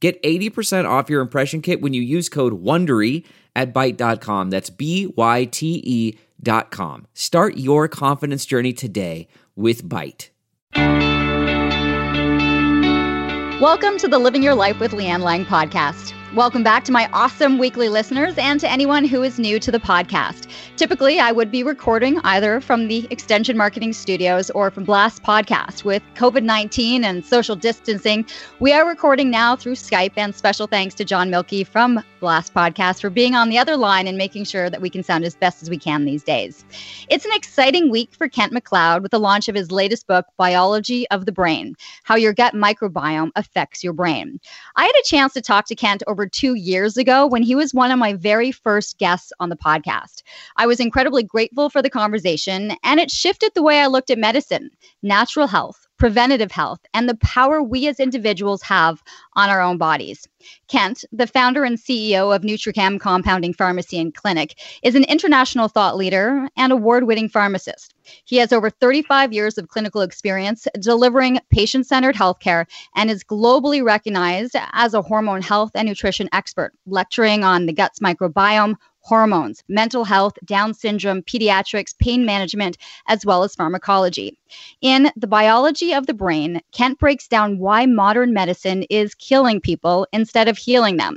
Get 80% off your impression kit when you use code WONDERY at Byte.com. That's B-Y-T-E dot com. Start your confidence journey today with Byte. Welcome to the Living Your Life with Leanne Lang podcast. Welcome back to my awesome weekly listeners and to anyone who is new to the podcast. Typically, I would be recording either from the Extension Marketing Studios or from Blast Podcast. With COVID 19 and social distancing, we are recording now through Skype. And special thanks to John Milkey from Blast Podcast for being on the other line and making sure that we can sound as best as we can these days. It's an exciting week for Kent MacLeod with the launch of his latest book, Biology of the Brain How Your Gut Microbiome Affects Your Brain. I had a chance to talk to Kent over two years ago when he was one of my very first guests on the podcast. I was incredibly grateful for the conversation, and it shifted the way I looked at medicine, natural health, preventative health, and the power we as individuals have on our own bodies. Kent, the founder and CEO of Nutrichem Compounding Pharmacy and Clinic, is an international thought leader and award winning pharmacist. He has over 35 years of clinical experience delivering patient centered healthcare and is globally recognized as a hormone health and nutrition expert, lecturing on the gut's microbiome, hormones, mental health, Down syndrome, pediatrics, pain management, as well as pharmacology. In The Biology of the Brain, Kent breaks down why modern medicine is killing people instead of healing them.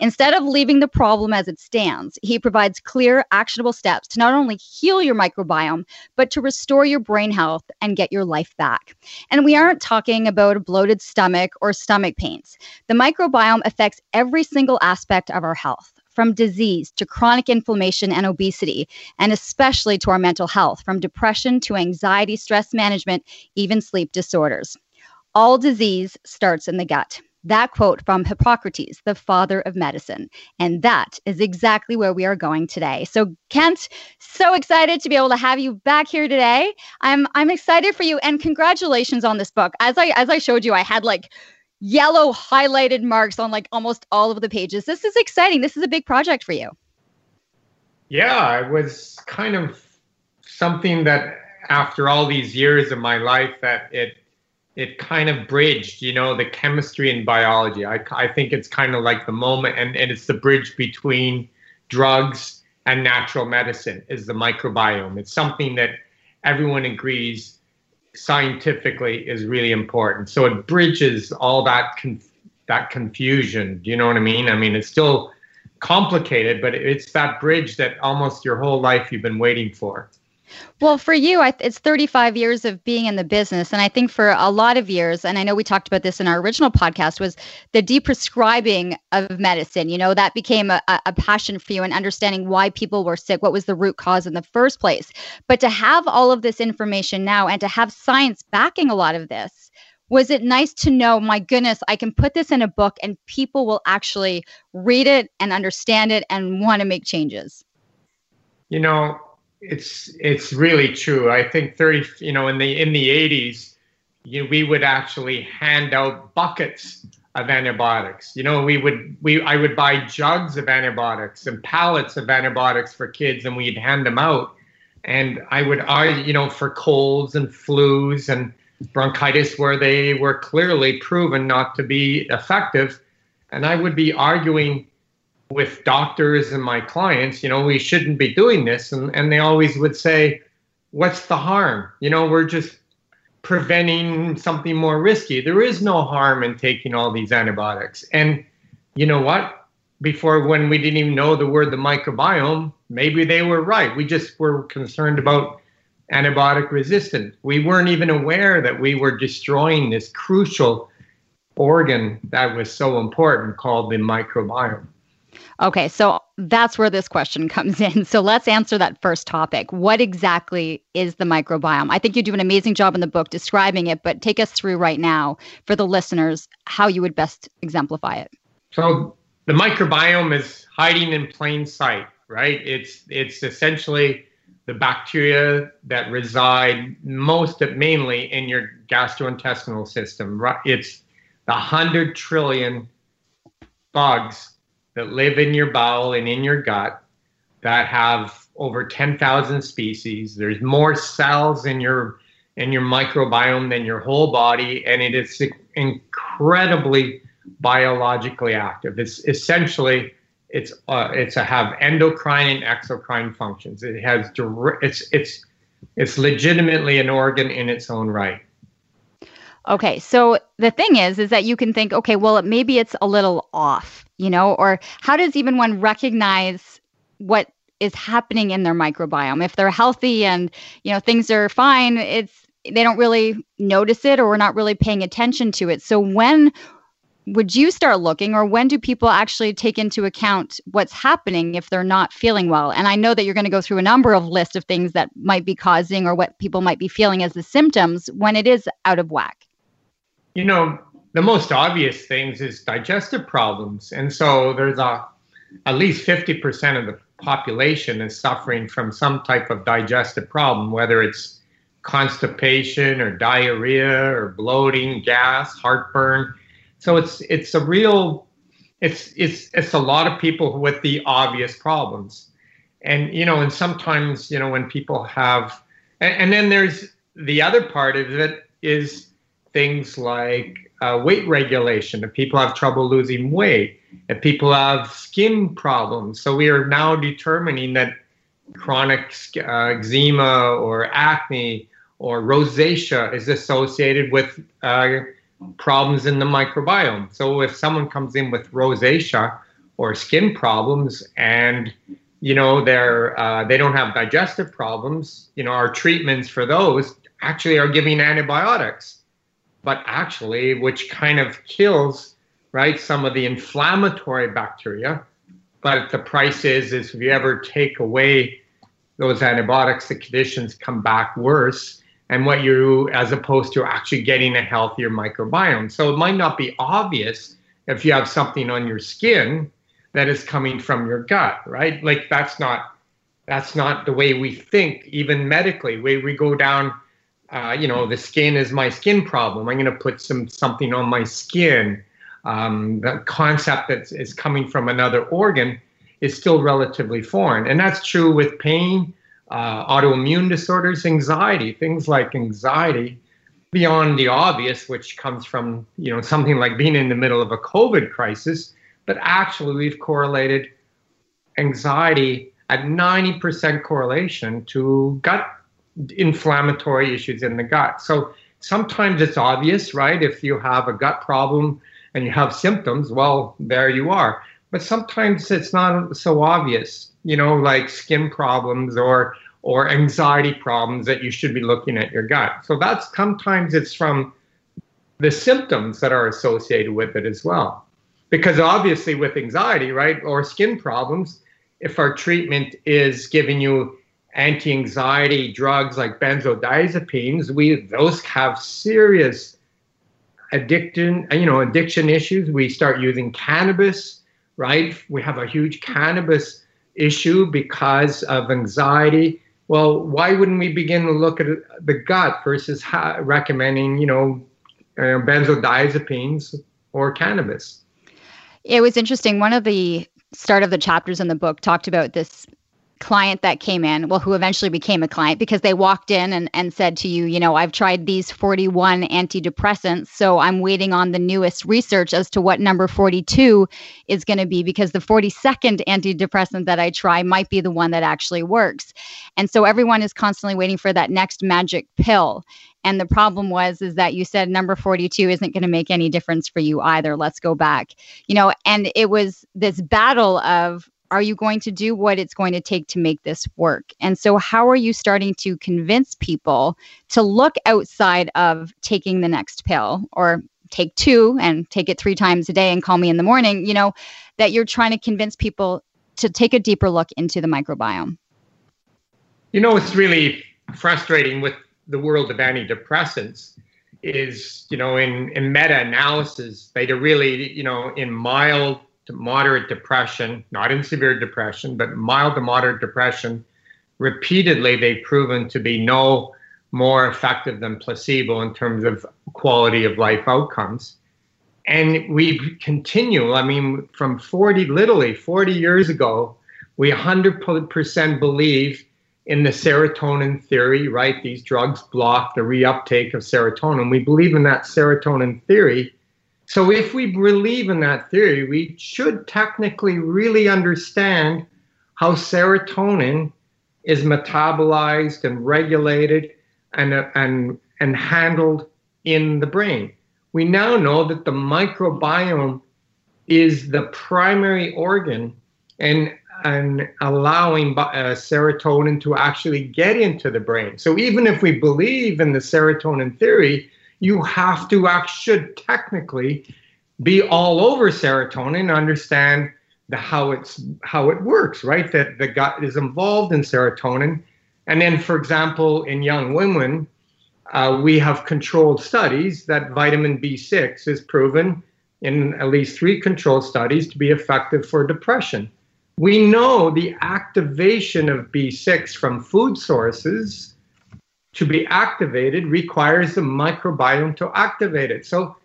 Instead of leaving the problem as it stands, he provides clear, actionable steps to not only heal your microbiome, but to restore your brain health and get your life back. And we aren't talking about a bloated stomach or stomach pains. The microbiome affects every single aspect of our health from disease to chronic inflammation and obesity, and especially to our mental health, from depression to anxiety, stress management, even sleep disorders. All disease starts in the gut. That quote from Hippocrates, the father of medicine. And that is exactly where we are going today. So, Kent, so excited to be able to have you back here today. I'm I'm excited for you and congratulations on this book. As I as I showed you, I had like yellow highlighted marks on like almost all of the pages. This is exciting. This is a big project for you. Yeah, it was kind of something that after all these years of my life that it it kind of bridged, you know, the chemistry and biology. I, I think it's kind of like the moment, and, and it's the bridge between drugs and natural medicine is the microbiome. It's something that everyone agrees scientifically is really important. So it bridges all that conf- that confusion. Do you know what I mean? I mean, it's still complicated, but it's that bridge that almost your whole life you've been waiting for. Well, for you, it's 35 years of being in the business. And I think for a lot of years, and I know we talked about this in our original podcast, was the deprescribing of medicine. You know, that became a, a passion for you and understanding why people were sick, what was the root cause in the first place. But to have all of this information now and to have science backing a lot of this, was it nice to know, my goodness, I can put this in a book and people will actually read it and understand it and want to make changes? You know, it's it's really true. I think thirty, you know, in the in the eighties, you we would actually hand out buckets of antibiotics. You know, we would we I would buy jugs of antibiotics and pallets of antibiotics for kids, and we'd hand them out. And I would, I you know, for colds and flus and bronchitis, where they were clearly proven not to be effective, and I would be arguing with doctors and my clients, you know, we shouldn't be doing this. And, and they always would say, what's the harm? You know, we're just preventing something more risky. There is no harm in taking all these antibiotics. And you know what? Before, when we didn't even know the word the microbiome, maybe they were right. We just were concerned about antibiotic resistance. We weren't even aware that we were destroying this crucial organ that was so important called the microbiome. Okay, so that's where this question comes in. So let's answer that first topic. What exactly is the microbiome? I think you do an amazing job in the book describing it, but take us through right now for the listeners how you would best exemplify it. So the microbiome is hiding in plain sight, right? It's it's essentially the bacteria that reside most mainly in your gastrointestinal system. It's the 100 trillion bugs that live in your bowel and in your gut that have over 10,000 species. There's more cells in your in your microbiome than your whole body, and it is incredibly biologically active. It's essentially it's uh, it's a have endocrine and exocrine functions. It has direct, it's it's it's legitimately an organ in its own right. Okay, so the thing is, is that you can think, okay, well, maybe it's a little off, you know, or how does even one recognize what is happening in their microbiome? If they're healthy and you know things are fine, it's they don't really notice it, or we're not really paying attention to it. So when would you start looking or when do people actually take into account what's happening if they're not feeling well and i know that you're going to go through a number of lists of things that might be causing or what people might be feeling as the symptoms when it is out of whack you know the most obvious things is digestive problems and so there's a at least 50% of the population is suffering from some type of digestive problem whether it's constipation or diarrhea or bloating gas heartburn so it's it's a real it's it's it's a lot of people with the obvious problems. And you know, and sometimes, you know, when people have and, and then there's the other part of it is things like uh, weight regulation. If people have trouble losing weight, if people have skin problems, so we are now determining that chronic uh, eczema or acne or rosacea is associated with uh, problems in the microbiome. So if someone comes in with rosacea or skin problems and you know they're uh, they don't have digestive problems, you know our treatments for those actually are giving antibiotics, but actually which kind of kills right some of the inflammatory bacteria. But the price is is if you ever take away those antibiotics, the conditions come back worse and what you as opposed to actually getting a healthier microbiome. So it might not be obvious if you have something on your skin that is coming from your gut, right? Like that's not that's not the way we think, even medically. We we go down, uh, you know, the skin is my skin problem. I'm going to put some something on my skin. Um, the concept that is coming from another organ is still relatively foreign, and that's true with pain uh, autoimmune disorders, anxiety, things like anxiety beyond the obvious, which comes from you know something like being in the middle of a COVID crisis, but actually we've correlated anxiety at 90% correlation to gut inflammatory issues in the gut. So sometimes it's obvious, right? If you have a gut problem and you have symptoms, well, there you are. But sometimes it's not so obvious you know, like skin problems or or anxiety problems that you should be looking at your gut. So that's sometimes it's from the symptoms that are associated with it as well. Because obviously with anxiety, right, or skin problems, if our treatment is giving you anti-anxiety drugs like benzodiazepines, we those have serious addiction, you know, addiction issues. We start using cannabis, right? We have a huge cannabis issue because of anxiety. Well, why wouldn't we begin to look at the gut versus recommending, you know, uh, benzodiazepines or cannabis? It was interesting. One of the start of the chapters in the book talked about this client that came in, well, who eventually became a client because they walked in and, and said to you, you know, I've tried these 41 antidepressants, so I'm waiting on the newest research as to what number 42 is going to be because the 42nd antidepressant that I try might be the one that actually works. And so everyone is constantly waiting for that next magic pill. And the problem was is that you said number 42 isn't going to make any difference for you either. Let's go back. You know, and it was this battle of are you going to do what it's going to take to make this work? And so, how are you starting to convince people to look outside of taking the next pill or take two and take it three times a day and call me in the morning, you know, that you're trying to convince people to take a deeper look into the microbiome. You know, it's really frustrating with the world of antidepressants is, you know, in, in meta-analysis, they really, you know, in mild to moderate depression, not in severe depression, but mild to moderate depression, repeatedly they've proven to be no more effective than placebo in terms of quality of life outcomes. And we continue, I mean, from 40, literally 40 years ago, we 100% believe in the serotonin theory, right? These drugs block the reuptake of serotonin. We believe in that serotonin theory. So if we believe in that theory, we should technically really understand how serotonin is metabolized and regulated and, and, and handled in the brain. We now know that the microbiome is the primary organ and and allowing uh, serotonin to actually get into the brain. So even if we believe in the serotonin theory, you have to act, should technically be all over serotonin, understand the how it's how it works, right? That the gut is involved in serotonin, and then, for example, in young women, uh, we have controlled studies that vitamin B6 is proven in at least three controlled studies to be effective for depression. We know the activation of B6 from food sources to be activated requires the microbiome to activate it. So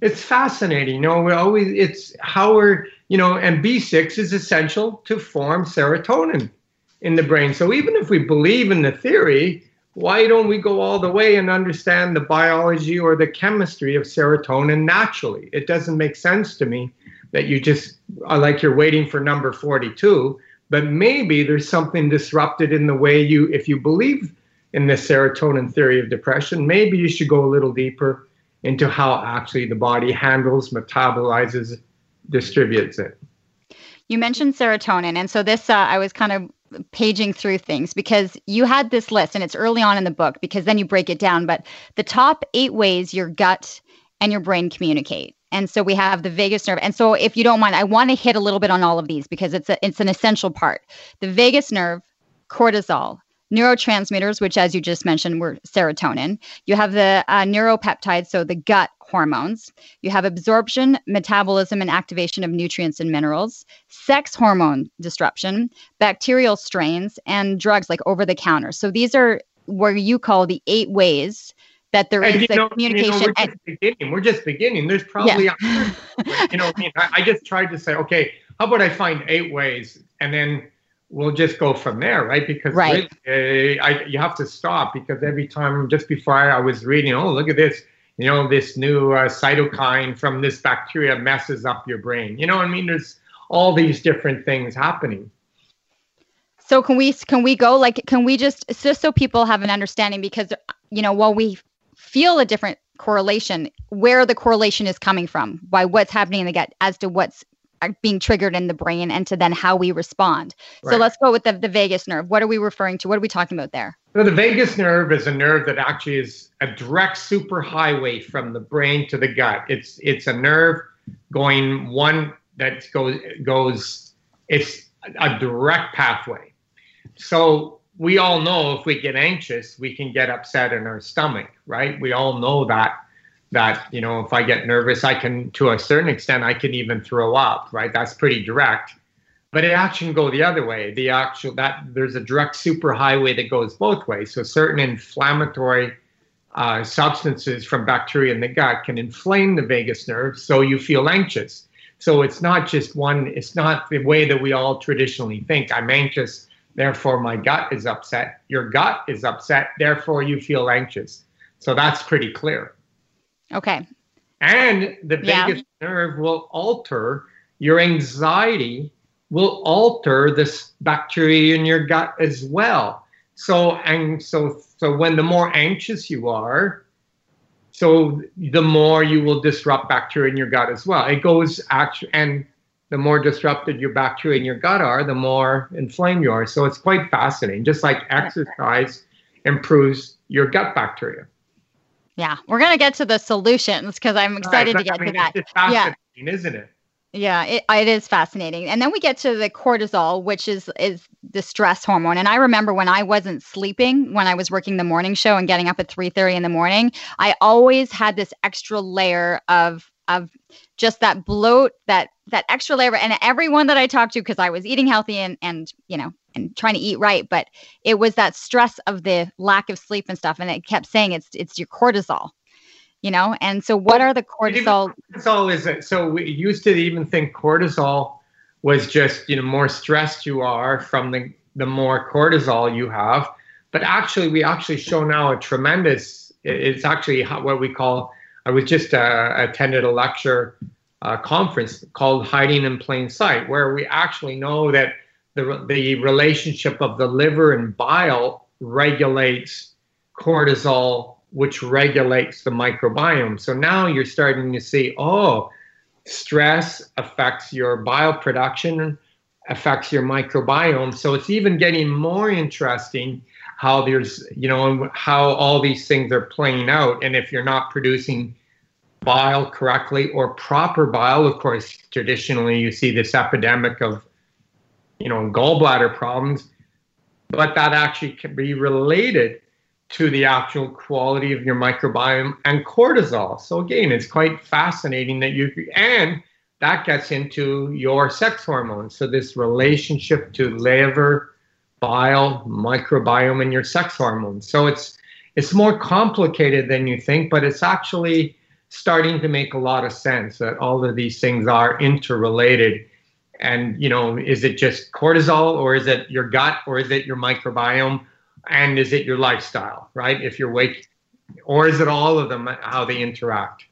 it's fascinating. You know, we always it's how we're, you know, and B6 is essential to form serotonin in the brain. So even if we believe in the theory, why don't we go all the way and understand the biology or the chemistry of serotonin naturally? It doesn't make sense to me that you just are like you're waiting for number 42, but maybe there's something disrupted in the way you, if you believe in the serotonin theory of depression, maybe you should go a little deeper into how actually the body handles, metabolizes, distributes it. You mentioned serotonin, and so this uh, I was kind of paging through things because you had this list and it's early on in the book because then you break it down but the top 8 ways your gut and your brain communicate. And so we have the vagus nerve. And so if you don't mind I want to hit a little bit on all of these because it's a, it's an essential part. The vagus nerve cortisol neurotransmitters which as you just mentioned were serotonin you have the uh, neuropeptides so the gut hormones. You have absorption, metabolism, and activation of nutrients and minerals, sex hormone disruption, bacterial strains, and drugs like over the counter. So these are where you call the eight ways that there is a know, communication. You know, we're, just beginning. we're just beginning. There's probably, yeah. you know, I, mean, I, I just tried to say, okay, how about I find eight ways and then we'll just go from there, right? Because right. Really, uh, I, you have to stop because every time, just before I, I was reading, oh, look at this you know, this new uh, cytokine from this bacteria messes up your brain. You know I mean? There's all these different things happening. So can we can we go like can we just just so people have an understanding because you know while we feel a different correlation where the correlation is coming from by what's happening in the gut as to what's being triggered in the brain and to then how we respond. Right. So let's go with the, the vagus nerve. What are we referring to? What are we talking about there? So the vagus nerve is a nerve that actually is a direct superhighway from the brain to the gut. It's it's a nerve going one that goes goes it's a direct pathway. So we all know if we get anxious, we can get upset in our stomach, right? We all know that that you know if i get nervous i can to a certain extent i can even throw up right? That's pretty direct. But it actually can go the other way. The actual that there's a direct superhighway that goes both ways. So certain inflammatory uh, substances from bacteria in the gut can inflame the vagus nerve so you feel anxious. So it's not just one it's not the way that we all traditionally think. I'm anxious therefore my gut is upset. Your gut is upset therefore you feel anxious. So that's pretty clear Okay. And the vagus yeah. nerve will alter your anxiety, will alter this bacteria in your gut as well. So and so so when the more anxious you are, so the more you will disrupt bacteria in your gut as well. It goes actually and the more disrupted your bacteria in your gut are, the more inflamed you are. So it's quite fascinating. Just like exercise improves your gut bacteria. Yeah, we're gonna get to the solutions because I'm excited right, to get I mean, to that. It's fascinating, yeah. isn't it? Yeah, it, uh, it is fascinating. And then we get to the cortisol, which is is the stress hormone. And I remember when I wasn't sleeping, when I was working the morning show and getting up at 3:30 in the morning, I always had this extra layer of of just that bloat, that that extra layer. And everyone that I talked to, because I was eating healthy and and you know and trying to eat right, but it was that stress of the lack of sleep and stuff. And it kept saying it's it's your cortisol you know and so what are the cortisol cortisol is it so we used to even think cortisol was just you know more stressed you are from the the more cortisol you have but actually we actually show now a tremendous it's actually what we call i was just uh, attended a lecture uh, conference called hiding in plain sight where we actually know that the, the relationship of the liver and bile regulates cortisol which regulates the microbiome. So now you're starting to see, oh, stress affects your bile production, affects your microbiome. So it's even getting more interesting how there's, you know, how all these things are playing out. And if you're not producing bile correctly or proper bile, of course, traditionally you see this epidemic of, you know, gallbladder problems, but that actually can be related to the actual quality of your microbiome and cortisol. So again, it's quite fascinating that you and that gets into your sex hormones. So this relationship to liver, bile, microbiome, and your sex hormones. So it's it's more complicated than you think, but it's actually starting to make a lot of sense that all of these things are interrelated. And you know, is it just cortisol, or is it your gut, or is it your microbiome? and is it your lifestyle right if you're waking or is it all of them how they interact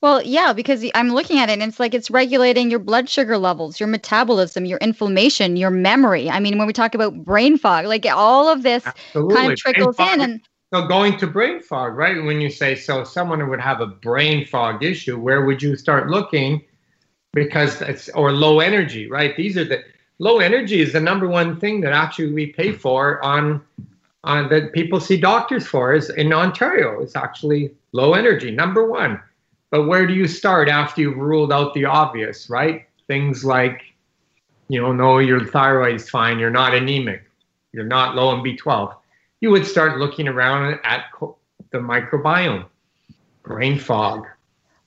well, yeah, because I'm looking at it and it's like it's regulating your blood sugar levels, your metabolism, your inflammation, your memory. I mean, when we talk about brain fog, like all of this Absolutely. kind of trickles in and so going to brain fog, right? When you say so someone would have a brain fog issue, where would you start looking? Because it's or low energy, right? These are the low energy is the number one thing that actually we pay for on on that people see doctors for is in Ontario. It's actually low energy, number one. But where do you start after you've ruled out the obvious, right? Things like, you know, no, your thyroid's fine, you're not anemic, you're not low in B12. You would start looking around at the microbiome, brain fog.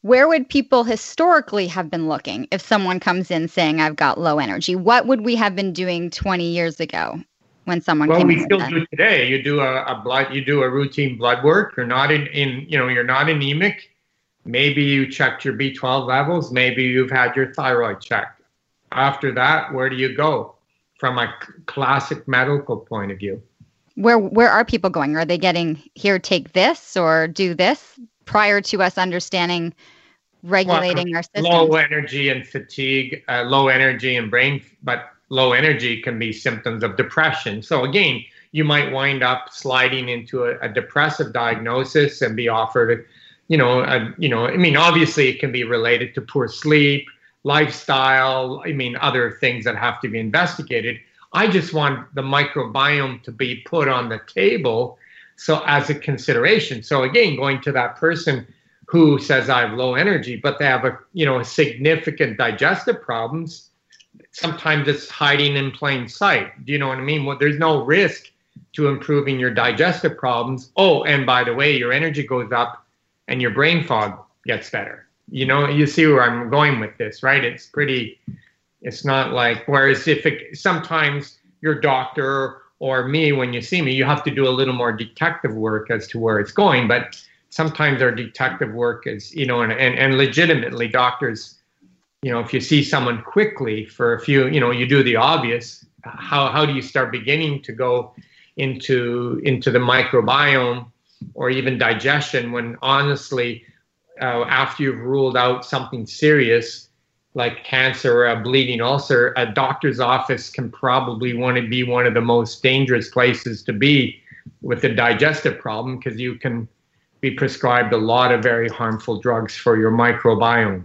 Where would people historically have been looking if someone comes in saying, I've got low energy? What would we have been doing 20 years ago? when someone comes in? well we still do today you do a, a, blood you do a routine blood work you're not in, in you know you're not anemic maybe you checked your b12 levels maybe you've had your thyroid checked after that where do you go from a classic medical point of view where where are people going are they getting here take this or do this prior to us understanding regulating well, our system low energy and fatigue uh, low energy and brain but low energy can be symptoms of depression. So again, you might wind up sliding into a, a depressive diagnosis and be offered, you know, a, you know, I mean, obviously it can be related to poor sleep, lifestyle. I mean, other things that have to be investigated. I just want the microbiome to be put on the table, so as a consideration. So again, going to that person who says I have low energy, but they have a you know significant digestive problems sometimes it's hiding in plain sight. Do you know what I mean? Well, there's no risk to improving your digestive problems. Oh, and by the way, your energy goes up and your brain fog gets better. You know, you see where I'm going with this, right? It's pretty, it's not like, whereas if it, sometimes your doctor or me, when you see me, you have to do a little more detective work as to where it's going. But sometimes our detective work is, you know, and, and, and legitimately doctors you know, if you see someone quickly for a few, you know, you do the obvious. How how do you start beginning to go into into the microbiome or even digestion when honestly, uh, after you've ruled out something serious like cancer or a bleeding ulcer, a doctor's office can probably want to be one of the most dangerous places to be with a digestive problem because you can be prescribed a lot of very harmful drugs for your microbiome.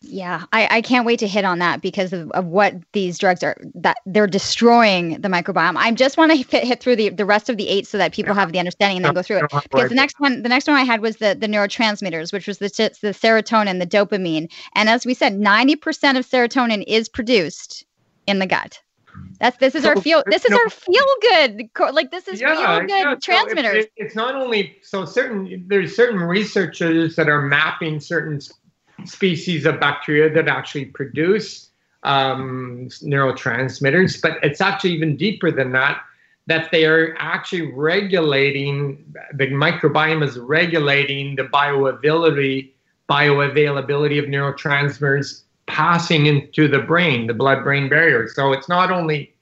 Yeah, I, I can't wait to hit on that because of, of what these drugs are that they're destroying the microbiome. I just want to hit, hit through the, the rest of the eight so that people have the understanding and then go through it. Because the next one, the next one I had was the the neurotransmitters, which was the the serotonin, the dopamine, and as we said, ninety percent of serotonin is produced in the gut. That's this is so, our feel. This is no, our feel good. Like this is yeah, feel good yeah. transmitters. So it, it, it's not only so certain. There's certain researchers that are mapping certain species of bacteria that actually produce um, neurotransmitters, but it's actually even deeper than that. That they are actually regulating the microbiome is regulating the bioavailability bioavailability of neurotransmitters passing into the brain, the blood-brain barrier. So it's not only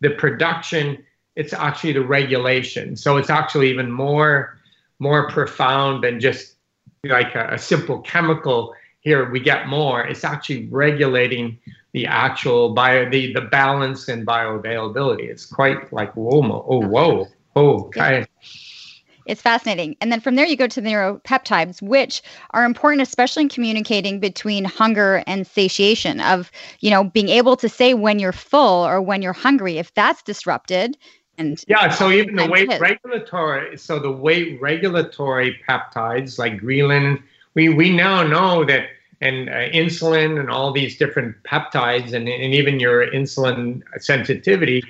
the production, it's actually the regulation. So it's actually even more more profound than just like a, a simple chemical here we get more. It's actually regulating the actual bio, the, the balance and bioavailability. It's quite like, whoa, oh, whoa, oh, okay. It's fascinating. And then from there, you go to the neuropeptides, which are important, especially in communicating between hunger and satiation, of, you know, being able to say when you're full or when you're hungry. If that's disrupted, and yeah, so even the weight regulatory, so the weight regulatory peptides like ghrelin, we we now know that and uh, insulin and all these different peptides and, and even your insulin sensitivity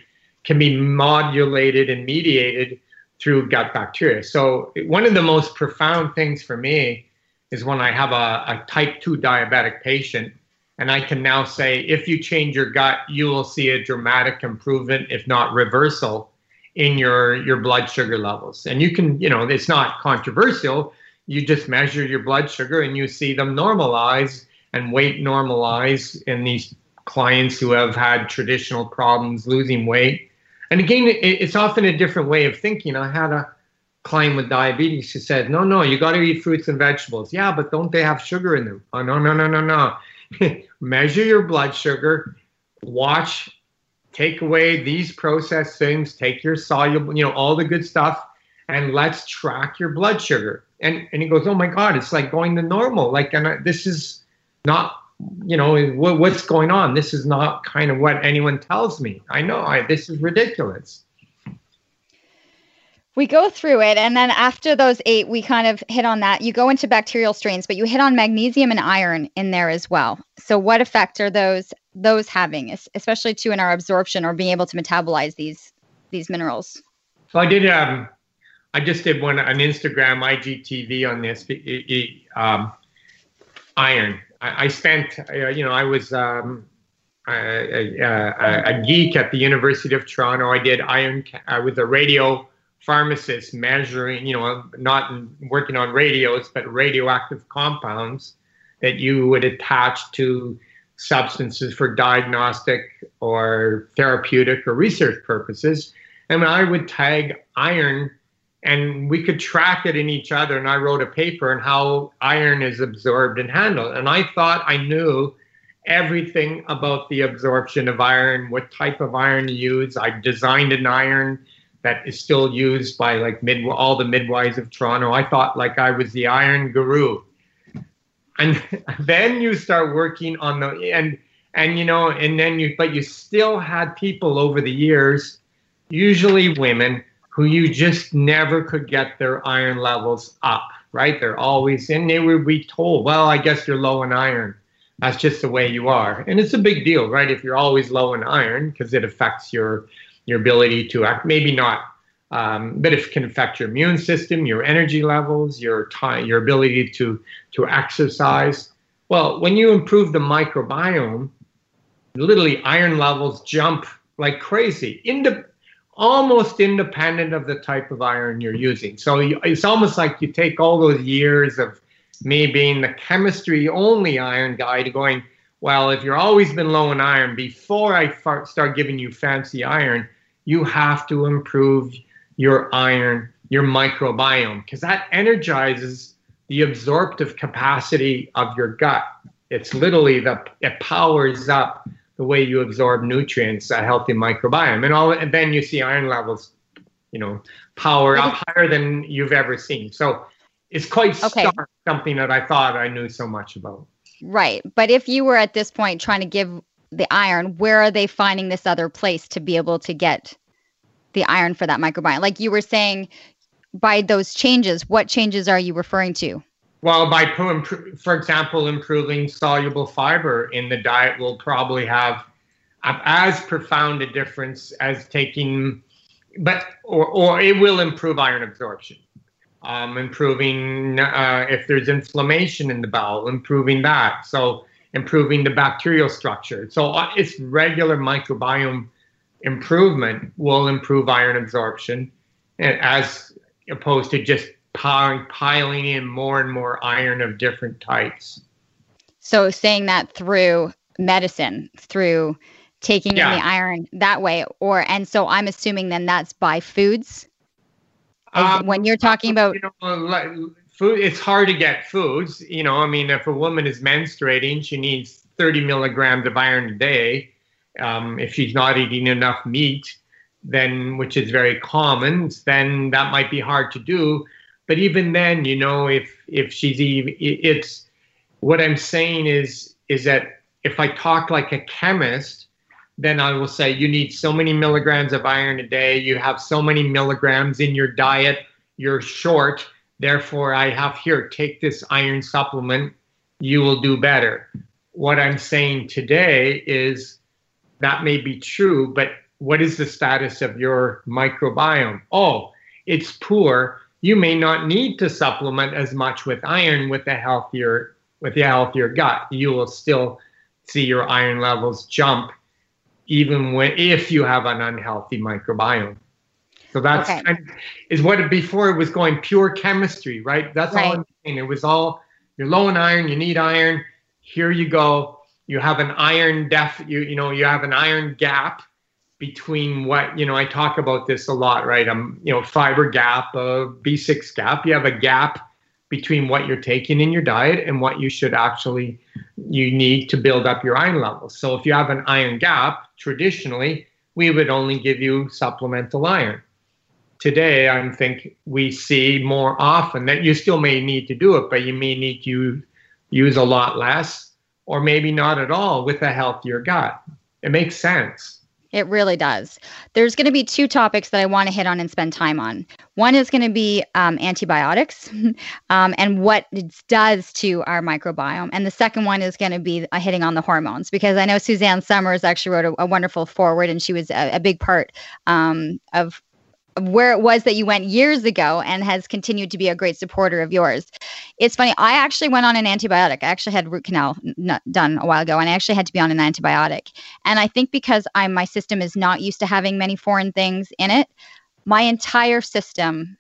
can be modulated and mediated through gut bacteria. So one of the most profound things for me is when I have a, a type 2 diabetic patient and I can now say, if you change your gut, you will see a dramatic improvement, if not reversal, in your, your blood sugar levels. And you can, you know, it's not controversial you just measure your blood sugar and you see them normalize and weight normalize in these clients who have had traditional problems losing weight. And again, it's often a different way of thinking. I had a client with diabetes who said, No, no, you got to eat fruits and vegetables. Yeah, but don't they have sugar in them? Oh, no, no, no, no, no. Measure your blood sugar, watch, take away these processed things, take your soluble, you know, all the good stuff, and let's track your blood sugar and and he goes, "Oh my God, it's like going to normal. Like, and I, this is not, you know, what, what's going on? This is not kind of what anyone tells me. I know, I this is ridiculous." We go through it, and then after those eight, we kind of hit on that. You go into bacterial strains, but you hit on magnesium and iron in there as well. So, what effect are those those having, especially to in our absorption or being able to metabolize these these minerals? So, I did um, I just did one on Instagram, IGTV on this um, iron. I, I spent, uh, you know, I was um, a, a, geek at the University of Toronto. I did iron. I was a radio pharmacist measuring, you know, not working on radios, but radioactive compounds that you would attach to substances for diagnostic or therapeutic or research purposes. And I would tag iron and we could track it in each other. And I wrote a paper on how iron is absorbed and handled. And I thought I knew everything about the absorption of iron, what type of iron to use. I designed an iron that is still used by like mid all the midwives of Toronto. I thought like I was the iron guru. And then you start working on the and and you know and then you but you still had people over the years, usually women who you just never could get their iron levels up, right? They're always, and they would be told, well, I guess you're low in iron. That's just the way you are. And it's a big deal, right? If you're always low in iron, because it affects your your ability to act, maybe not, um, but it can affect your immune system, your energy levels, your time, your ability to to exercise. Well, when you improve the microbiome, literally iron levels jump like crazy. Inde- almost independent of the type of iron you're using. So it's almost like you take all those years of me being the chemistry only iron guy to going, well, if you're always been low in iron, before I start giving you fancy iron, you have to improve your iron, your microbiome, because that energizes the absorptive capacity of your gut. It's literally the it powers up the way you absorb nutrients, a healthy microbiome, and all. And then you see iron levels, you know, power up higher than you've ever seen. So it's quite okay. stark, something that I thought I knew so much about. Right. But if you were at this point trying to give the iron, where are they finding this other place to be able to get the iron for that microbiome? Like you were saying, by those changes, what changes are you referring to? Well, by for example, improving soluble fiber in the diet will probably have as profound a difference as taking, but or or it will improve iron absorption. Um, improving uh, if there's inflammation in the bowel, improving that. So improving the bacterial structure. So uh, it's regular microbiome improvement will improve iron absorption, as opposed to just piling, piling in more and more iron of different types. So saying that through medicine, through taking yeah. in the iron that way, or and so I'm assuming then that's by foods. Um, when you're talking about you know, food, it's hard to get foods. You know, I mean, if a woman is menstruating, she needs 30 milligrams of iron a day. Um, if she's not eating enough meat, then which is very common, then that might be hard to do. But even then, you know, if if she's even, it's what I'm saying is is that if I talk like a chemist, then I will say you need so many milligrams of iron a day. You have so many milligrams in your diet. You're short. Therefore, I have here, take this iron supplement. You will do better. What I'm saying today is that may be true, but what is the status of your microbiome? Oh, it's poor you may not need to supplement as much with iron with a healthier with a healthier gut. You will still see your iron levels jump even when if you have an unhealthy microbiome. So that's okay. kind of, is what it, before it was going pure chemistry, right? That's right. all I'm saying. It was all you're low in iron, you need iron. Here you go. You have an iron def you you know, you have an iron gap between what you know i talk about this a lot right? Um you know fiber gap a b6 gap. You have a gap between what you're taking in your diet and what you should actually you need to build up your iron levels. So if you have an iron gap traditionally we would only give you supplemental iron. Today i think we see more often that you still may need to do it but you may need to use a lot less or maybe not at all with a healthier gut. It makes sense it really does. There's going to be two topics that I want to hit on and spend time on. One is going to be um, antibiotics um, and what it does to our microbiome. And the second one is going to be uh, hitting on the hormones because I know Suzanne Somers actually wrote a, a wonderful foreword and she was a, a big part um, of where it was that you went years ago and has continued to be a great supporter of yours. It's funny. I actually went on an antibiotic. I actually had root canal n- done a while ago, and I actually had to be on an antibiotic. And I think because I'm my system is not used to having many foreign things in it, my entire system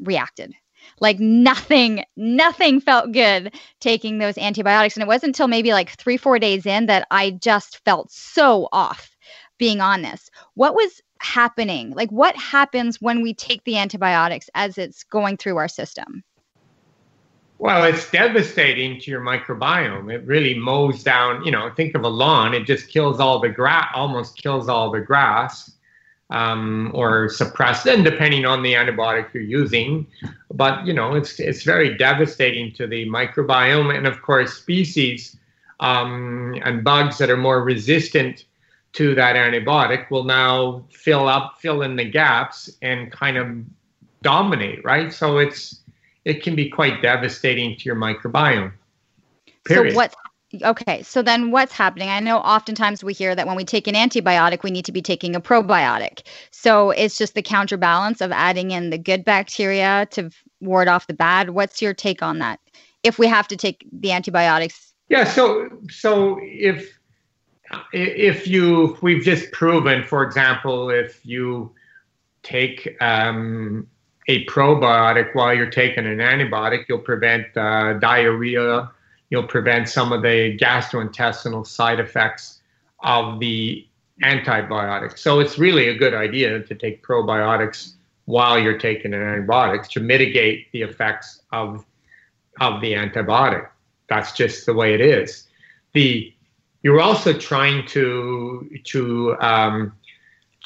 reacted. Like nothing, nothing felt good taking those antibiotics. And it wasn't until maybe like three, four days in that I just felt so off being on this. What was happening? Like, what happens when we take the antibiotics as it's going through our system? Well, it's devastating to your microbiome. It really mows down, you know, think of a lawn, it just kills all the grass, almost kills all the grass. Um, or suppress them depending on the antibiotic you're using. But you know, it's it's very devastating to the microbiome, and of course, species um, and bugs that are more resistant to that antibiotic will now fill up, fill in the gaps, and kind of dominate, right? So it's it can be quite devastating to your microbiome. Period. So what? Okay, so then what's happening? I know oftentimes we hear that when we take an antibiotic, we need to be taking a probiotic. So it's just the counterbalance of adding in the good bacteria to ward off the bad. What's your take on that? If we have to take the antibiotics? Yeah, so so if if you we've just proven for example if you take um, a probiotic while you're taking an antibiotic you'll prevent uh, diarrhea. You'll prevent some of the gastrointestinal side effects of the antibiotic. So it's really a good idea to take probiotics while you're taking an antibiotic to mitigate the effects of of the antibiotic. That's just the way it is. The you're also trying to to um,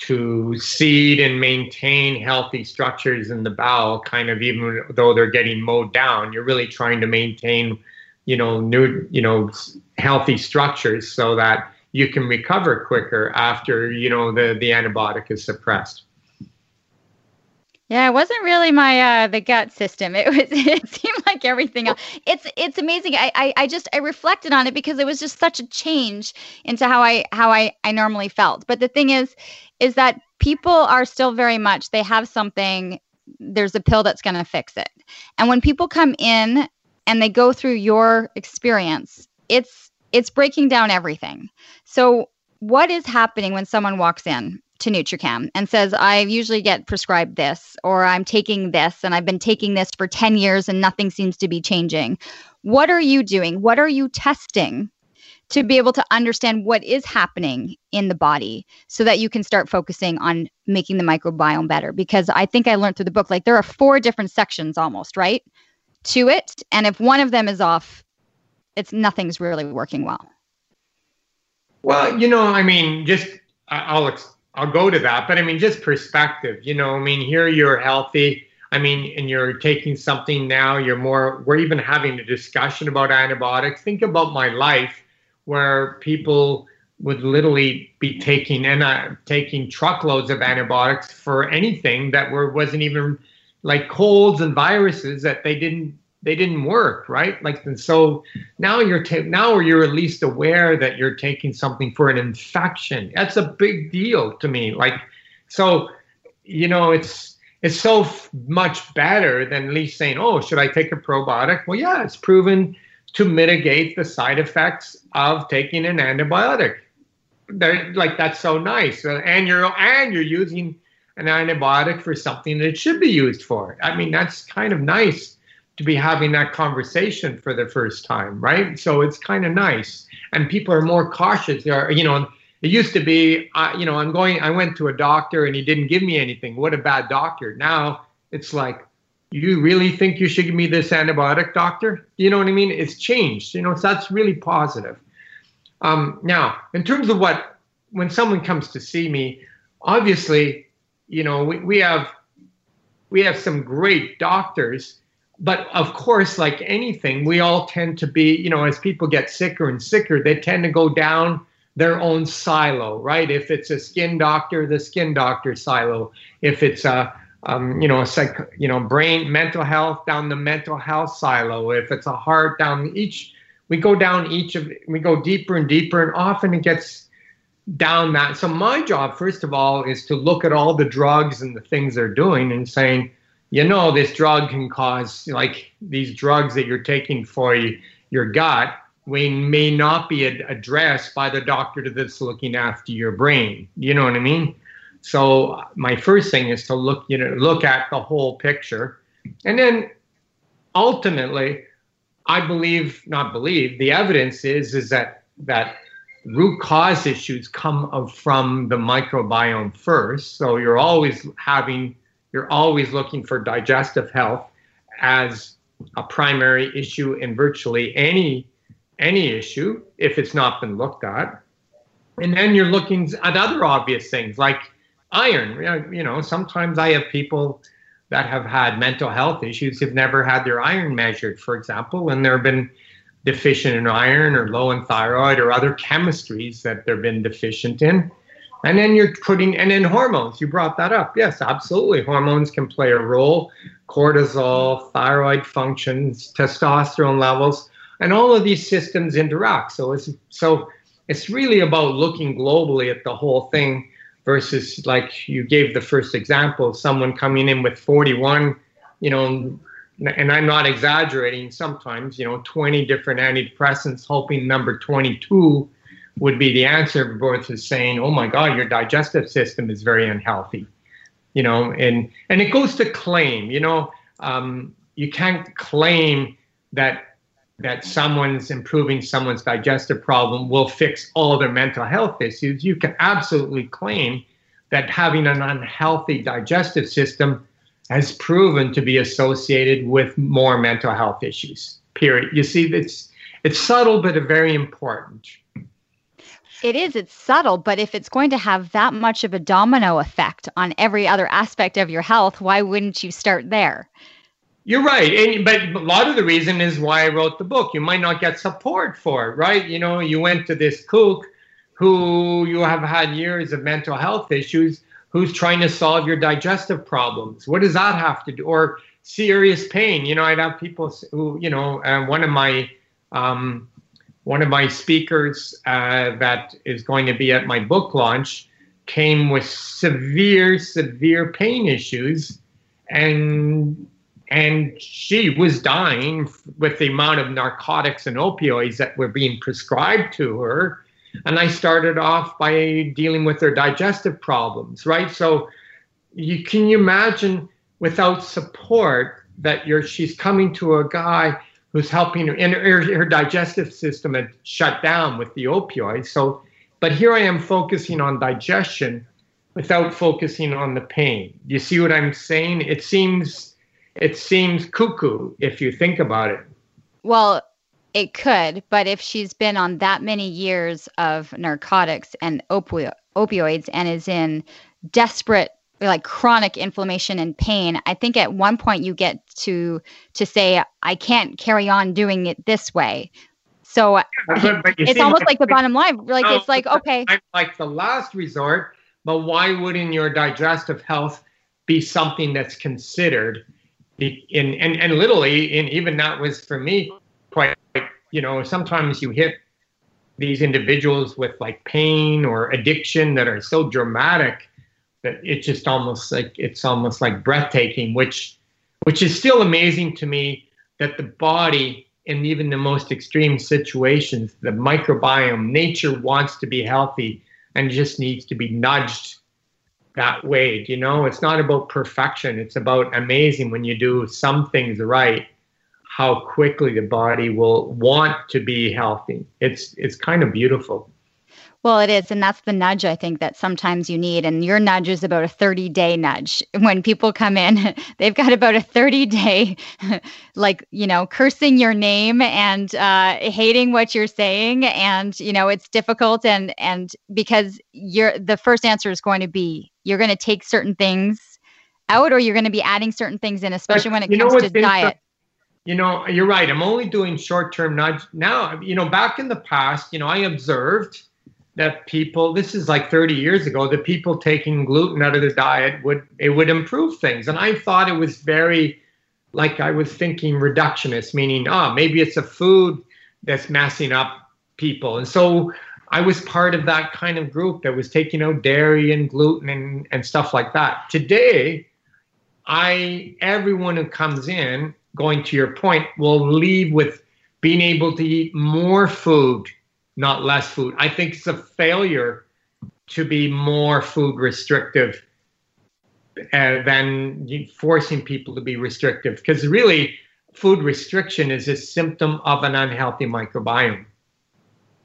to seed and maintain healthy structures in the bowel, kind of even though they're getting mowed down. You're really trying to maintain you know, new, you know, healthy structures so that you can recover quicker after, you know, the, the antibiotic is suppressed. Yeah, it wasn't really my uh the gut system. It was it seemed like everything else. It's it's amazing. I, I I just I reflected on it because it was just such a change into how I how I I normally felt. But the thing is is that people are still very much they have something there's a pill that's going to fix it. And when people come in and they go through your experience, it's it's breaking down everything. So what is happening when someone walks in to Nutrichem and says, I usually get prescribed this, or I'm taking this, and I've been taking this for 10 years and nothing seems to be changing. What are you doing? What are you testing to be able to understand what is happening in the body so that you can start focusing on making the microbiome better? Because I think I learned through the book, like there are four different sections almost, right? To it. And if one of them is off, it's nothing's really working well. Well, you know, I mean, just I'll I'll go to that. But I mean, just perspective, you know, I mean, here you're healthy. I mean, and you're taking something now, you're more, we're even having a discussion about antibiotics. Think about my life where people would literally be taking and uh, taking truckloads of antibiotics for anything that were wasn't even like colds and viruses that they didn't they didn't work, right? Like, so now you're ta- now you're at least aware that you're taking something for an infection. That's a big deal to me. Like, so you know, it's it's so f- much better than at least saying, "Oh, should I take a probiotic?" Well, yeah, it's proven to mitigate the side effects of taking an antibiotic. They're, like that's so nice, and you're and you're using an antibiotic for something that it should be used for. I mean, that's kind of nice to be having that conversation for the first time, right? So it's kind of nice, and people are more cautious. They are, you know, it used to be, uh, you know, I'm going, I went to a doctor and he didn't give me anything. What a bad doctor. Now it's like, you really think you should give me this antibiotic, doctor? You know what I mean? It's changed. You know, so that's really positive. Um, now, in terms of what, when someone comes to see me, obviously, you know, we, we have we have some great doctors but of course, like anything, we all tend to be, you know, as people get sicker and sicker, they tend to go down their own silo, right? If it's a skin doctor, the skin doctor silo. If it's a, um, you know, a psych, you know, brain, mental health, down the mental health silo. If it's a heart, down each, we go down each of, we go deeper and deeper, and often it gets down that. So my job, first of all, is to look at all the drugs and the things they're doing and saying, you know this drug can cause like these drugs that you're taking for your gut we may not be ad- addressed by the doctor that's looking after your brain. You know what i mean? So my first thing is to look you know look at the whole picture. And then ultimately i believe not believe the evidence is is that that root cause issues come from the microbiome first. So you're always having you're always looking for digestive health as a primary issue in virtually any any issue if it's not been looked at. And then you're looking at other obvious things like iron. You know, sometimes I have people that have had mental health issues who've never had their iron measured, for example, and they've been deficient in iron or low in thyroid or other chemistries that they've been deficient in. And then you're putting, and then hormones, you brought that up. Yes, absolutely. Hormones can play a role cortisol, thyroid functions, testosterone levels, and all of these systems interact. So it's, so it's really about looking globally at the whole thing versus like you gave the first example, someone coming in with 41, you know, and I'm not exaggerating sometimes, you know, 20 different antidepressants, hoping number 22 would be the answer versus saying, "Oh my God, your digestive system is very unhealthy," you know, and and it goes to claim. You know, um, you can't claim that that someone's improving someone's digestive problem will fix all their mental health issues. You can absolutely claim that having an unhealthy digestive system has proven to be associated with more mental health issues. Period. You see, it's it's subtle but very important. It is, it's subtle, but if it's going to have that much of a domino effect on every other aspect of your health, why wouldn't you start there? You're right, and but a lot of the reason is why I wrote the book. You might not get support for it, right? You know, you went to this kook who you have had years of mental health issues, who's trying to solve your digestive problems. What does that have to do? Or serious pain. You know, I'd have people who, you know, uh, one of my um, one of my speakers uh, that is going to be at my book launch came with severe, severe pain issues, and and she was dying with the amount of narcotics and opioids that were being prescribed to her. And I started off by dealing with her digestive problems, right? So you can you imagine without support that you're she's coming to a guy who's helping her and her, her digestive system had shut down with the opioids. So but here I am focusing on digestion without focusing on the pain. You see what I'm saying? It seems it seems cuckoo if you think about it. Well, it could, but if she's been on that many years of narcotics and opi- opioids and is in desperate like chronic inflammation and pain i think at one point you get to to say i can't carry on doing it this way. So but, uh, but it's almost like the bottom line like no, it's like okay like the last resort but why wouldn't your digestive health be something that's considered in and, and literally and even that was for me quite you know sometimes you hit these individuals with like pain or addiction that are so dramatic that it's just almost like it's almost like breathtaking, which which is still amazing to me that the body in even the most extreme situations, the microbiome, nature wants to be healthy and just needs to be nudged that way. You know, it's not about perfection. It's about amazing when you do some things right, how quickly the body will want to be healthy. It's it's kind of beautiful. Well, it is. And that's the nudge I think that sometimes you need. And your nudge is about a 30 day nudge. When people come in, they've got about a 30 day, like, you know, cursing your name and uh, hating what you're saying. And, you know, it's difficult. And, and because you're, the first answer is going to be you're going to take certain things out or you're going to be adding certain things in, especially but when it comes to diet. You know, you're right. I'm only doing short term nudge now. You know, back in the past, you know, I observed that people this is like 30 years ago that people taking gluten out of their diet would it would improve things. And i thought it was very like i was thinking reductionist meaning oh maybe it's a food that's messing up people. And so i was part of that kind of group that was taking out dairy and gluten and, and stuff like that. Today i everyone who comes in going to your point will leave with being able to eat more food not less food. I think it's a failure to be more food restrictive uh, than forcing people to be restrictive because really food restriction is a symptom of an unhealthy microbiome.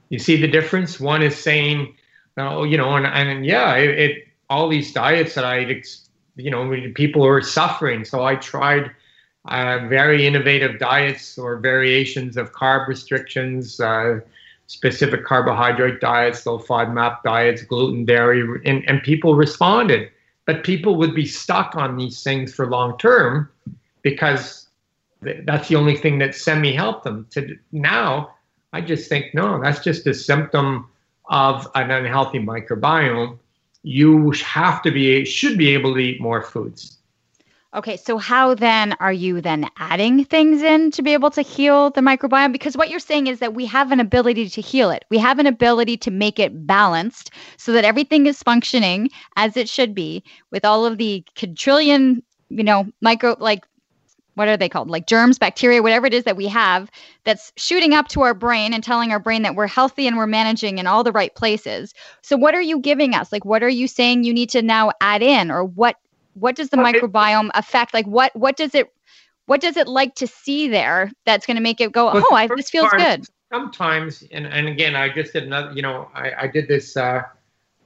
You see the difference? One is saying, oh, you know, and, and yeah, it, it all these diets that I, you know, people are suffering. So I tried uh, very innovative diets or variations of carb restrictions. Uh, specific carbohydrate diets, low FODMAP diets, gluten, dairy, and, and people responded. But people would be stuck on these things for long term because that's the only thing that semi helped them. To now, I just think no, that's just a symptom of an unhealthy microbiome. You have to be should be able to eat more foods. Okay, so how then are you then adding things in to be able to heal the microbiome? Because what you're saying is that we have an ability to heal it. We have an ability to make it balanced so that everything is functioning as it should be with all of the quadrillion, you know, micro like what are they called? Like germs, bacteria, whatever it is that we have that's shooting up to our brain and telling our brain that we're healthy and we're managing in all the right places. So what are you giving us? Like what are you saying you need to now add in or what what does the well, microbiome affect? Like what what does it what does it like to see there that's going to make it go oh I, this feels part, good. Sometimes and, and again i just did another you know i, I did this uh,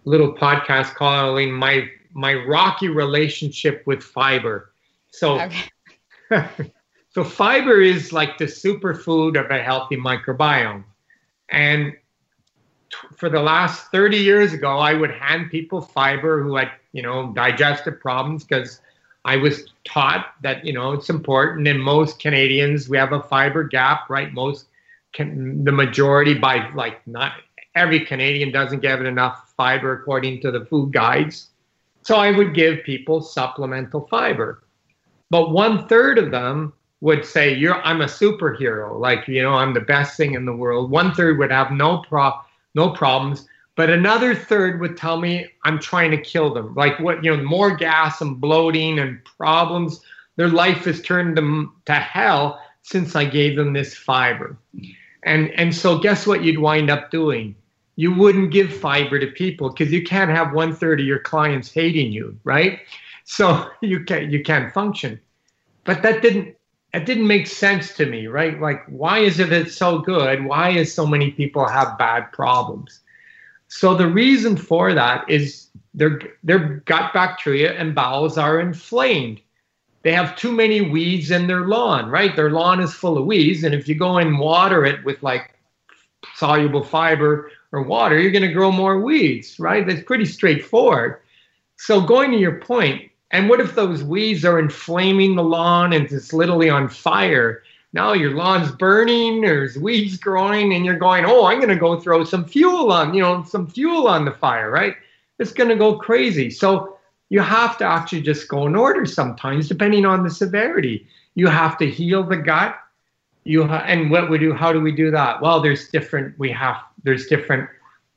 little podcast calling my my rocky relationship with fiber. So okay. so fiber is like the superfood of a healthy microbiome. And for the last 30 years ago, I would hand people fiber who had, you know, digestive problems because I was taught that you know it's important. And most Canadians, we have a fiber gap, right? Most can, the majority by like not every Canadian doesn't get enough fiber according to the food guides. So I would give people supplemental fiber. But one third of them would say, You're I'm a superhero, like you know, I'm the best thing in the world. One third would have no pro no problems. But another third would tell me I'm trying to kill them. Like what, you know, more gas and bloating and problems. Their life has turned them to hell since I gave them this fiber. And and so guess what you'd wind up doing? You wouldn't give fiber to people because you can't have one third of your clients hating you, right? So you can't you can't function. But that didn't it didn't make sense to me, right? Like, why is it it's so good? Why is so many people have bad problems? So the reason for that is their their gut bacteria and bowels are inflamed. They have too many weeds in their lawn, right? Their lawn is full of weeds, and if you go and water it with like soluble fiber or water, you're going to grow more weeds, right? That's pretty straightforward. So going to your point, and what if those weeds are inflaming the lawn and it's literally on fire? now your lawn's burning, there's weeds growing, and you're going, oh, I'm going to go throw some fuel on, you know, some fuel on the fire, right? It's going to go crazy. So you have to actually just go in order sometimes, depending on the severity. You have to heal the gut. You ha- and what we do? How do we do that? Well, there's different. We have there's different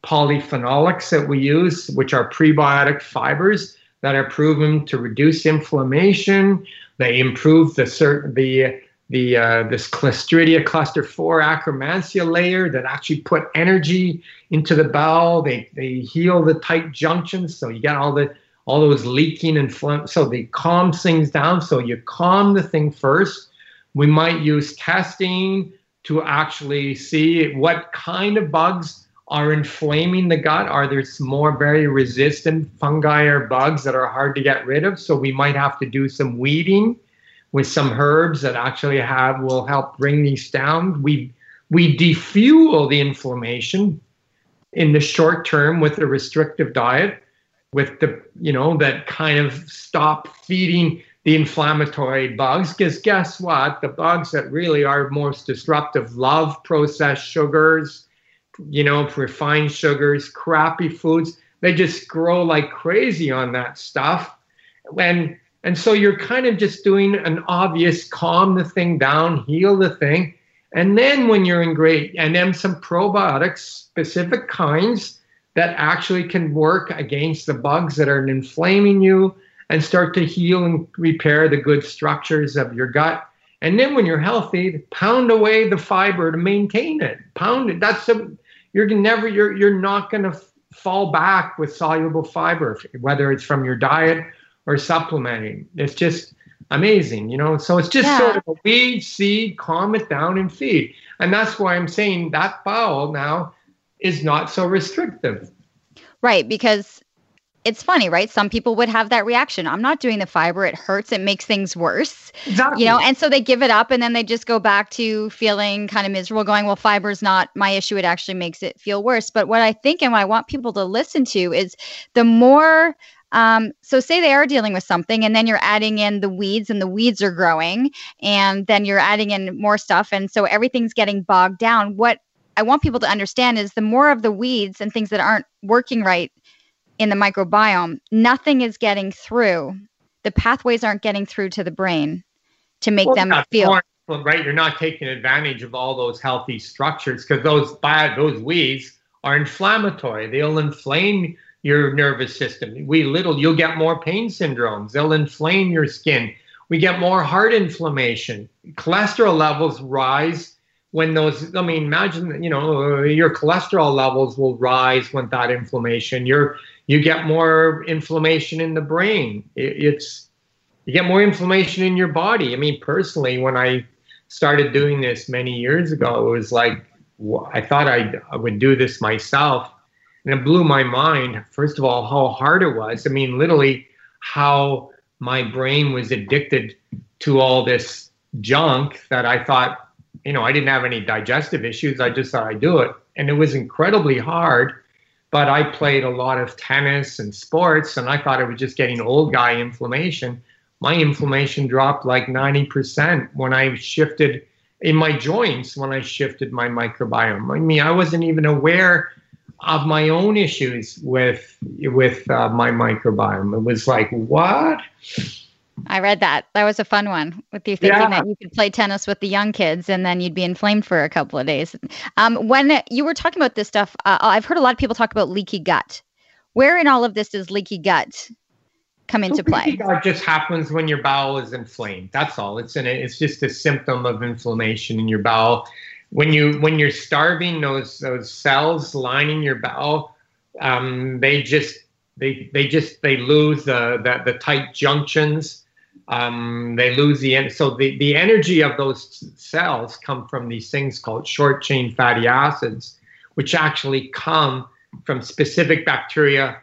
polyphenolics that we use, which are prebiotic fibers that are proven to reduce inflammation. They improve the the the uh, this Clostridia cluster 4 Akkermansia layer that actually put energy into the bowel. They they heal the tight junctions, so you get all the all those leaking and. So they calm things down. So you calm the thing first. We might use testing to actually see what kind of bugs are inflaming the gut. Are there some more very resistant fungi or bugs that are hard to get rid of? So we might have to do some weeding with some herbs that actually have will help bring these down. We we defuel the inflammation in the short term with a restrictive diet, with the you know that kind of stop feeding the inflammatory bugs. Because guess what? The bugs that really are most disruptive love processed sugars, you know, refined sugars, crappy foods. They just grow like crazy on that stuff. When and so you're kind of just doing an obvious calm the thing down, heal the thing. And then when you're in great, and then some probiotics, specific kinds that actually can work against the bugs that are inflaming you and start to heal and repair the good structures of your gut. And then when you're healthy, pound away the fiber to maintain it. Pound it. That's a, you're never, you're, you're not going to fall back with soluble fiber, whether it's from your diet or supplementing. It's just amazing, you know. So it's just yeah. sort of a weed, seed, calm it down, and feed. And that's why I'm saying that bowel now is not so restrictive. Right, because it's funny, right? Some people would have that reaction. I'm not doing the fiber. It hurts. It makes things worse. Exactly. You know, and so they give it up and then they just go back to feeling kind of miserable, going, well, fiber's not my issue. It actually makes it feel worse. But what I think and what I want people to listen to is the more um, so, say they are dealing with something, and then you're adding in the weeds, and the weeds are growing, and then you're adding in more stuff, and so everything's getting bogged down. What I want people to understand is the more of the weeds and things that aren't working right in the microbiome, nothing is getting through. The pathways aren't getting through to the brain to make well, them feel. Right, you're not taking advantage of all those healthy structures because those bad, those weeds are inflammatory. They'll inflame your nervous system. We little, you'll get more pain syndromes. They'll inflame your skin. We get more heart inflammation. Cholesterol levels rise when those. I mean, imagine you know your cholesterol levels will rise when that inflammation. You're you get more inflammation in the brain. It, it's you get more inflammation in your body. I mean, personally, when I started doing this many years ago, it was like I thought I'd, I would do this myself and it blew my mind, first of all, how hard it was. I mean, literally, how my brain was addicted to all this junk that I thought, you know, I didn't have any digestive issues. I just thought I'd do it. And it was incredibly hard. But I played a lot of tennis and sports, and I thought it was just getting old guy inflammation. my inflammation dropped like 90% when I shifted in my joints when I shifted my microbiome. I mean, I wasn't even aware of my own issues with with uh, my microbiome. It was like, what? I read that. That was a fun one with you thinking yeah. that you could play tennis with the young kids and then you'd be inflamed for a couple of days. Um, when you were talking about this stuff, uh, I've heard a lot of people talk about leaky gut. Where in all of this does leaky gut come into so play? Leaky gut just happens when your bowel is inflamed. That's all. It's an, it's just a symptom of inflammation in your bowel. When you when you're starving, those those cells lining your bowel, um, they just they they just they lose the the, the tight junctions um, they lose the en- so the, the energy of those cells come from these things called short chain fatty acids which actually come from specific bacteria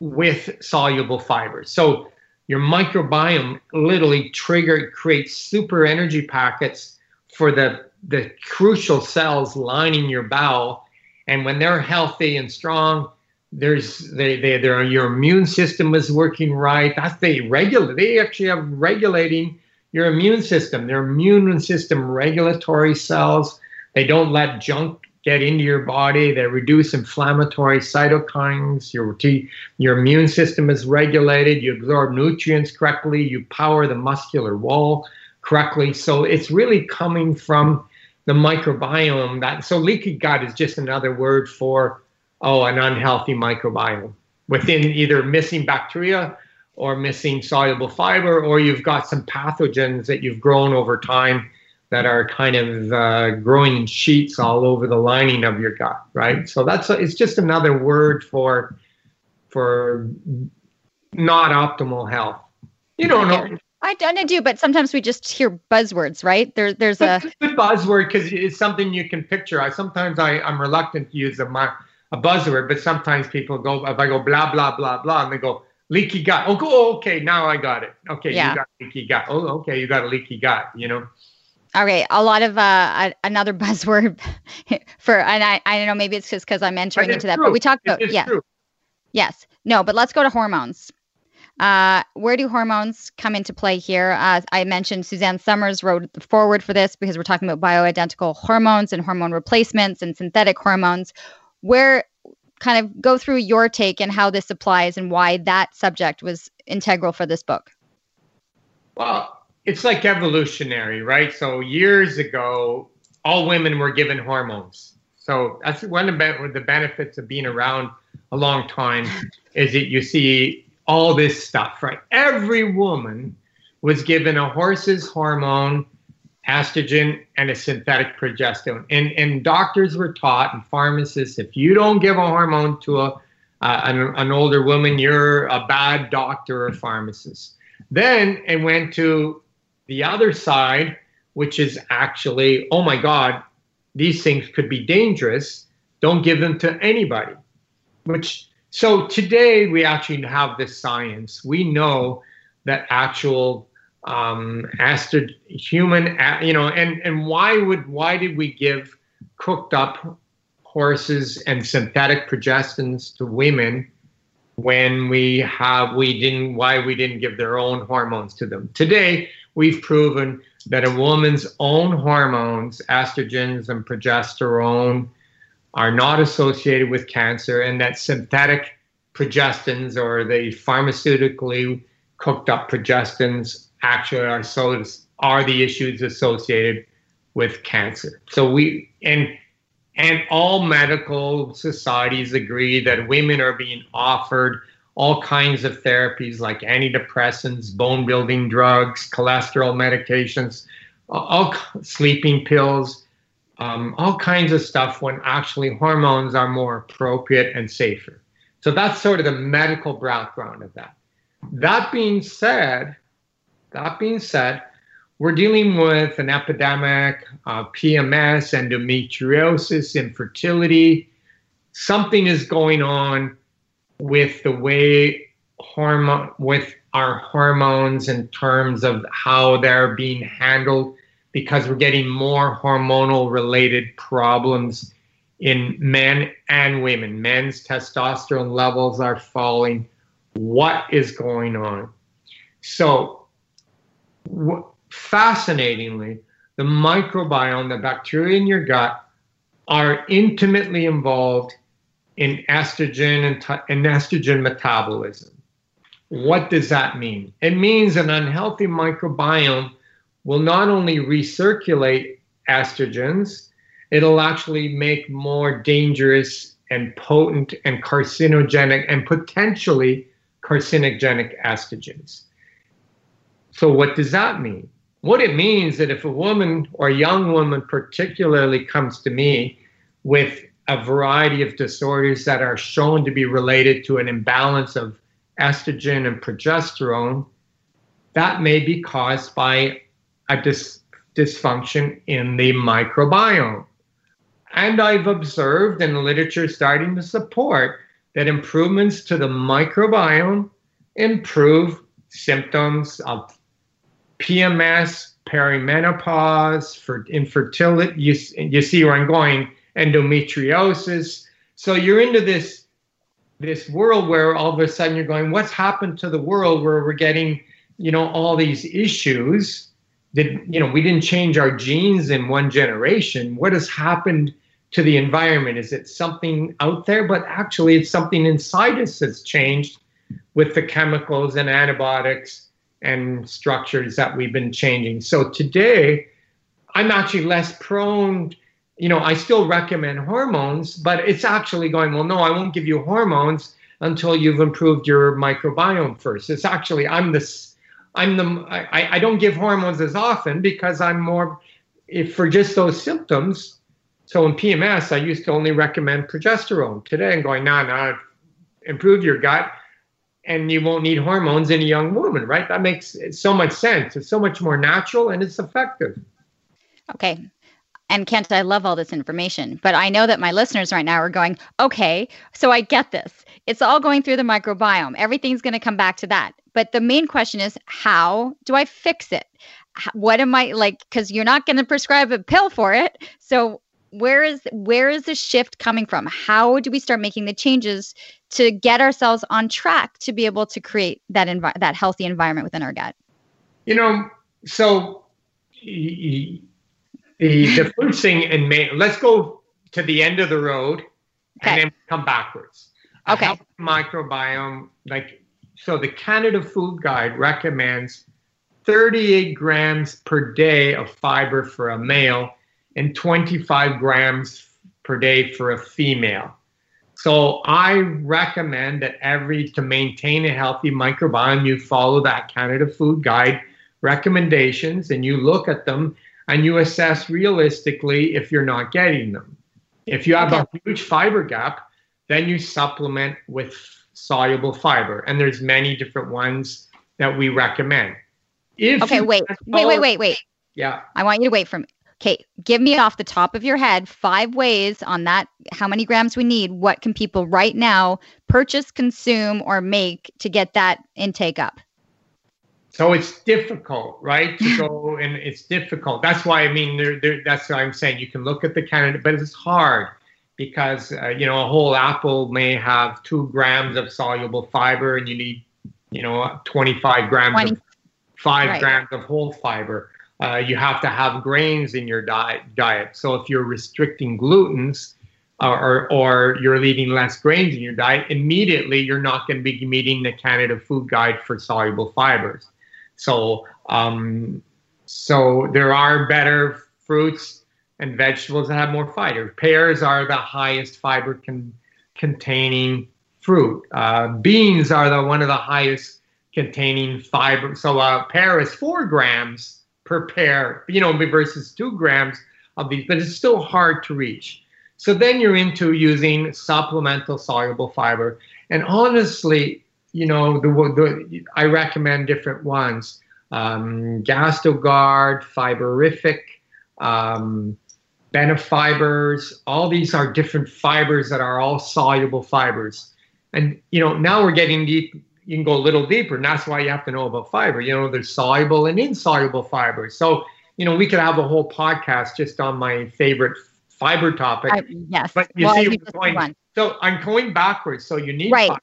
with soluble fibers. So your microbiome literally trigger creates super energy packets for the the crucial cells lining your bowel. And when they're healthy and strong there's they, they they your immune system is working right. That's they regulate. They actually have regulating your immune system. Their immune system regulatory cells. They don't let junk get into your body. They reduce inflammatory cytokines. Your your immune system is regulated. You absorb nutrients correctly. You power the muscular wall correctly. So it's really coming from the microbiome. That so leaky gut is just another word for oh, an unhealthy microbiome within either missing bacteria or missing soluble fiber, or you've got some pathogens that you've grown over time that are kind of uh, growing in sheets all over the lining of your gut, right? So that's a, it's just another word for for not optimal health. You don't know. I don't I do, but sometimes we just hear buzzwords, right? There, there's a, a buzzword because it's something you can picture. I sometimes I, I'm reluctant to use a a buzzword, but sometimes people go, if I go blah, blah, blah, blah, and they go, leaky gut. Oh, go, okay, now I got it. Okay, yeah. you got leaky gut. Oh, okay, you got a leaky gut, you know? Okay, a lot of uh, another buzzword for, and I, I don't know, maybe it's just because I'm entering into that, but we talked about, yeah. True. Yes, no, but let's go to hormones. Uh, where do hormones come into play here? Uh, I mentioned Suzanne Somers wrote the foreword for this because we're talking about bioidentical hormones and hormone replacements and synthetic hormones where kind of go through your take and how this applies and why that subject was integral for this book. Well, it's like evolutionary, right? So years ago, all women were given hormones. So that's one of the benefits of being around a long time is that you see all this stuff, right? Every woman was given a horse's hormone estrogen and a synthetic progesterone. And, and doctors were taught and pharmacists, if you don't give a hormone to a, uh, an, an older woman, you're a bad doctor or pharmacist. Then it went to the other side, which is actually, oh my God, these things could be dangerous. Don't give them to anybody. Which so today we actually have this science. We know that actual um, astrid human, you know, and and why would why did we give cooked up horses and synthetic progestins to women when we have we didn't why we didn't give their own hormones to them? Today we've proven that a woman's own hormones estrogens and progesterone are not associated with cancer and that synthetic progestins or the pharmaceutically cooked up progestins actually are so are the issues associated with cancer. So we and and all medical societies agree that women are being offered all kinds of therapies like antidepressants, bone building drugs, cholesterol medications, all sleeping pills, um, all kinds of stuff when actually hormones are more appropriate and safer. So that's sort of the medical background of that. That being said, that being said, we're dealing with an epidemic of PMS, endometriosis, infertility. Something is going on with the way hormone with our hormones in terms of how they're being handled because we're getting more hormonal related problems in men and women. Men's testosterone levels are falling. What is going on? So fascinatingly, the microbiome, the bacteria in your gut, are intimately involved in estrogen and, t- and estrogen metabolism. What does that mean? It means an unhealthy microbiome will not only recirculate estrogens, it'll actually make more dangerous and potent and carcinogenic and potentially carcinogenic estrogens. So, what does that mean? What it means is that if a woman or a young woman particularly comes to me with a variety of disorders that are shown to be related to an imbalance of estrogen and progesterone, that may be caused by a dis- dysfunction in the microbiome. And I've observed in the literature starting to support that improvements to the microbiome improve symptoms of PMS, perimenopause, for infertility. You, you see where I'm going, endometriosis. So you're into this this world where all of a sudden you're going, what's happened to the world where we're getting, you know, all these issues? Did you know we didn't change our genes in one generation? What has happened to the environment? Is it something out there? But actually, it's something inside us that's changed with the chemicals and antibiotics and structures that we've been changing. So today, I'm actually less prone. You know, I still recommend hormones, but it's actually going, well, no, I won't give you hormones until you've improved your microbiome first. It's actually, I'm this, I'm the, I, I don't give hormones as often because I'm more, if for just those symptoms. So in PMS, I used to only recommend progesterone. Today I'm going, nah, nah, improve your gut and you won't need hormones in a young woman, right? That makes so much sense. It's so much more natural and it's effective. Okay. And Kent, I love all this information, but I know that my listeners right now are going, okay, so I get this. It's all going through the microbiome. Everything's going to come back to that. But the main question is, how do I fix it? What am I like? Because you're not going to prescribe a pill for it. So where is where is the shift coming from? How do we start making the changes to get ourselves on track to be able to create that envi- that healthy environment within our gut? You know so the the first thing in May, let's go to the end of the road okay. and then come backwards. Okay. microbiome like so the canada food guide recommends 38 grams per day of fiber for a male and 25 grams per day for a female. So I recommend that every to maintain a healthy microbiome, you follow that Canada Food Guide recommendations and you look at them and you assess realistically if you're not getting them. If you have a huge fiber gap, then you supplement with soluble fiber. And there's many different ones that we recommend. If okay, wait, wait, wait, wait, wait. Yeah. I want you to wait for me. Okay, give me off the top of your head five ways on that, how many grams we need. What can people right now purchase, consume, or make to get that intake up? So it's difficult, right? To go and it's difficult. That's why I mean, there, there, that's what I'm saying you can look at the candidate, but it's hard because uh, you know a whole apple may have two grams of soluble fiber, and you need you know 25 grams 20. of five right. grams of whole fiber uh, you have to have grains in your diet. So if you're restricting glutens or, or, or you're leaving less grains in your diet, immediately you're not going to be meeting the Canada Food Guide for soluble fibers. So um, so there are better fruits and vegetables that have more fiber. Pears are the highest fiber con- containing fruit. Uh, beans are the one of the highest containing fiber. So a pear is four grams per pear, you know, versus two grams of these, but it's still hard to reach. So then you're into using supplemental soluble fiber. And honestly, you know, the, the I recommend different ones. Um, Gastrogard, Fiberific, um, Benefibers, all these are different fibers that are all soluble fibers. And, you know, now we're getting deep you can go a little deeper, and that's why you have to know about fiber. You know, there's soluble and insoluble fibers. So, you know, we could have a whole podcast just on my favorite fiber topic. Yes. But you well, see, going, so I'm going backwards. So you need right. Fiber.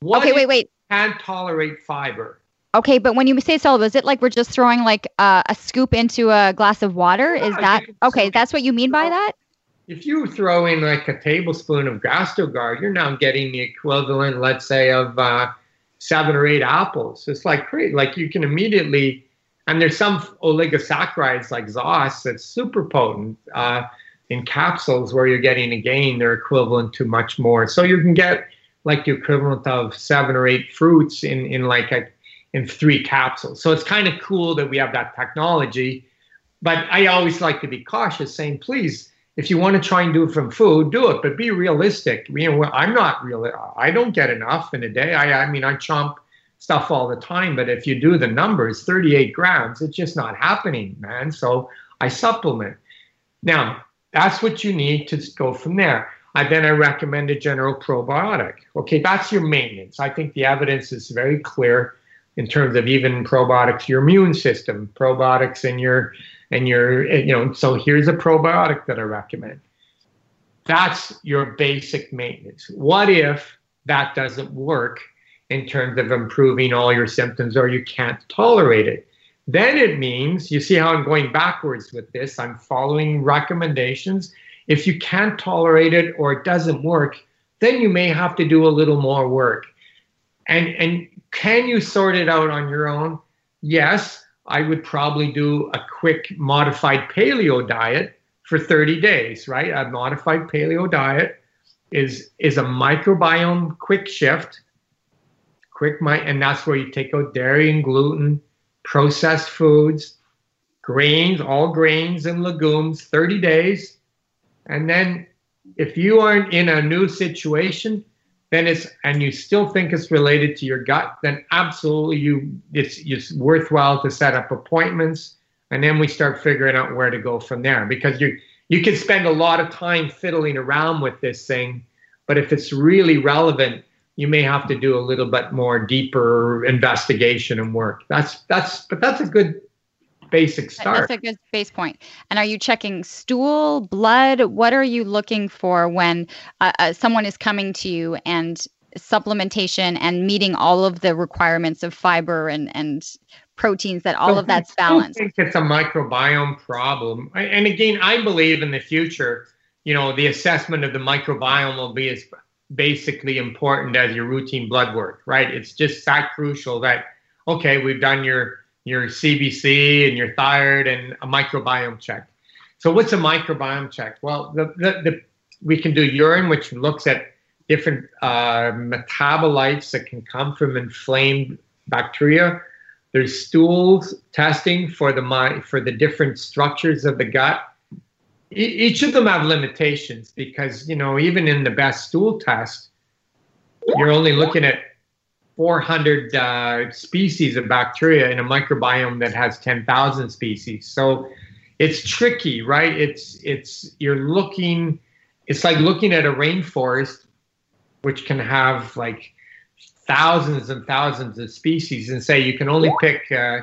What okay, wait, wait. Can't tolerate fiber. Okay, but when you say soluble, is it like we're just throwing like uh, a scoop into a glass of water? Yeah, is that okay? That's what you mean by that? If you throw in like a tablespoon of Gastrogard, you're now getting the equivalent, let's say, of uh, seven or eight apples. It's like great. Like you can immediately, and there's some oligosaccharides like ZOS that's super potent uh, in capsules where you're getting again they're equivalent to much more. So you can get like the equivalent of seven or eight fruits in in like a in three capsules. So it's kind of cool that we have that technology. But I always like to be cautious, saying, please, if you want to try and do it from food, do it, but be realistic. You know, I'm not real. I don't get enough in a day. I, I mean, I chomp stuff all the time, but if you do the numbers, 38 grams, it's just not happening, man. So I supplement. Now, that's what you need to go from there. I then I recommend a general probiotic. Okay, that's your maintenance. I think the evidence is very clear in terms of even probiotics, your immune system, probiotics in your and you're you know. So here's a probiotic that I recommend. That's your basic maintenance. What if that doesn't work in terms of improving all your symptoms or you can't tolerate it? Then it means, you see how I'm going backwards with this, I'm following recommendations. If you can't tolerate it or it doesn't work, then you may have to do a little more work. And, and can you sort it out on your own? Yes, I would probably do a quick modified paleo diet for 30 days, right? A modified paleo diet is is a microbiome quick shift, quick mi- and that's where you take out dairy and gluten, processed foods, grains, all grains and legumes, 30 days. And then if you aren't in a new situation, then it's and you still think it's related to your gut, then absolutely you it's it's worthwhile to set up appointments and then we start figuring out where to go from there because you you can spend a lot of time fiddling around with this thing, but if it's really relevant, you may have to do a little bit more deeper investigation and work. That's that's but that's a good basic start. That's a good base point. And are you checking stool, blood? What are you looking for when uh, uh, someone is coming to you and supplementation and meeting all of the requirements of fiber and and proteins that all So of that's balanced. I think it's a microbiome problem. I- And again, I believe in the future, you know, the assessment of the microbiome will be as basically important as your routine blood work, right? It's just that crucial that okay, we've done your your CBC and your thyroid and a microbiome check. So what's a microbiome check? Well, the, the, the we can do urine, which looks at different uh, metabolites that can come from inflamed bacteria. There's stools testing for the for the different structures of the gut. E- each of them have limitations because you know even in the best stool test, you're only looking at 400 uh, species of bacteria in a microbiome that has 10,000 species. So it's tricky, right? It's it's you're looking. It's like looking at a rainforest, which can have like thousands and thousands of species, and say you can only pick, uh,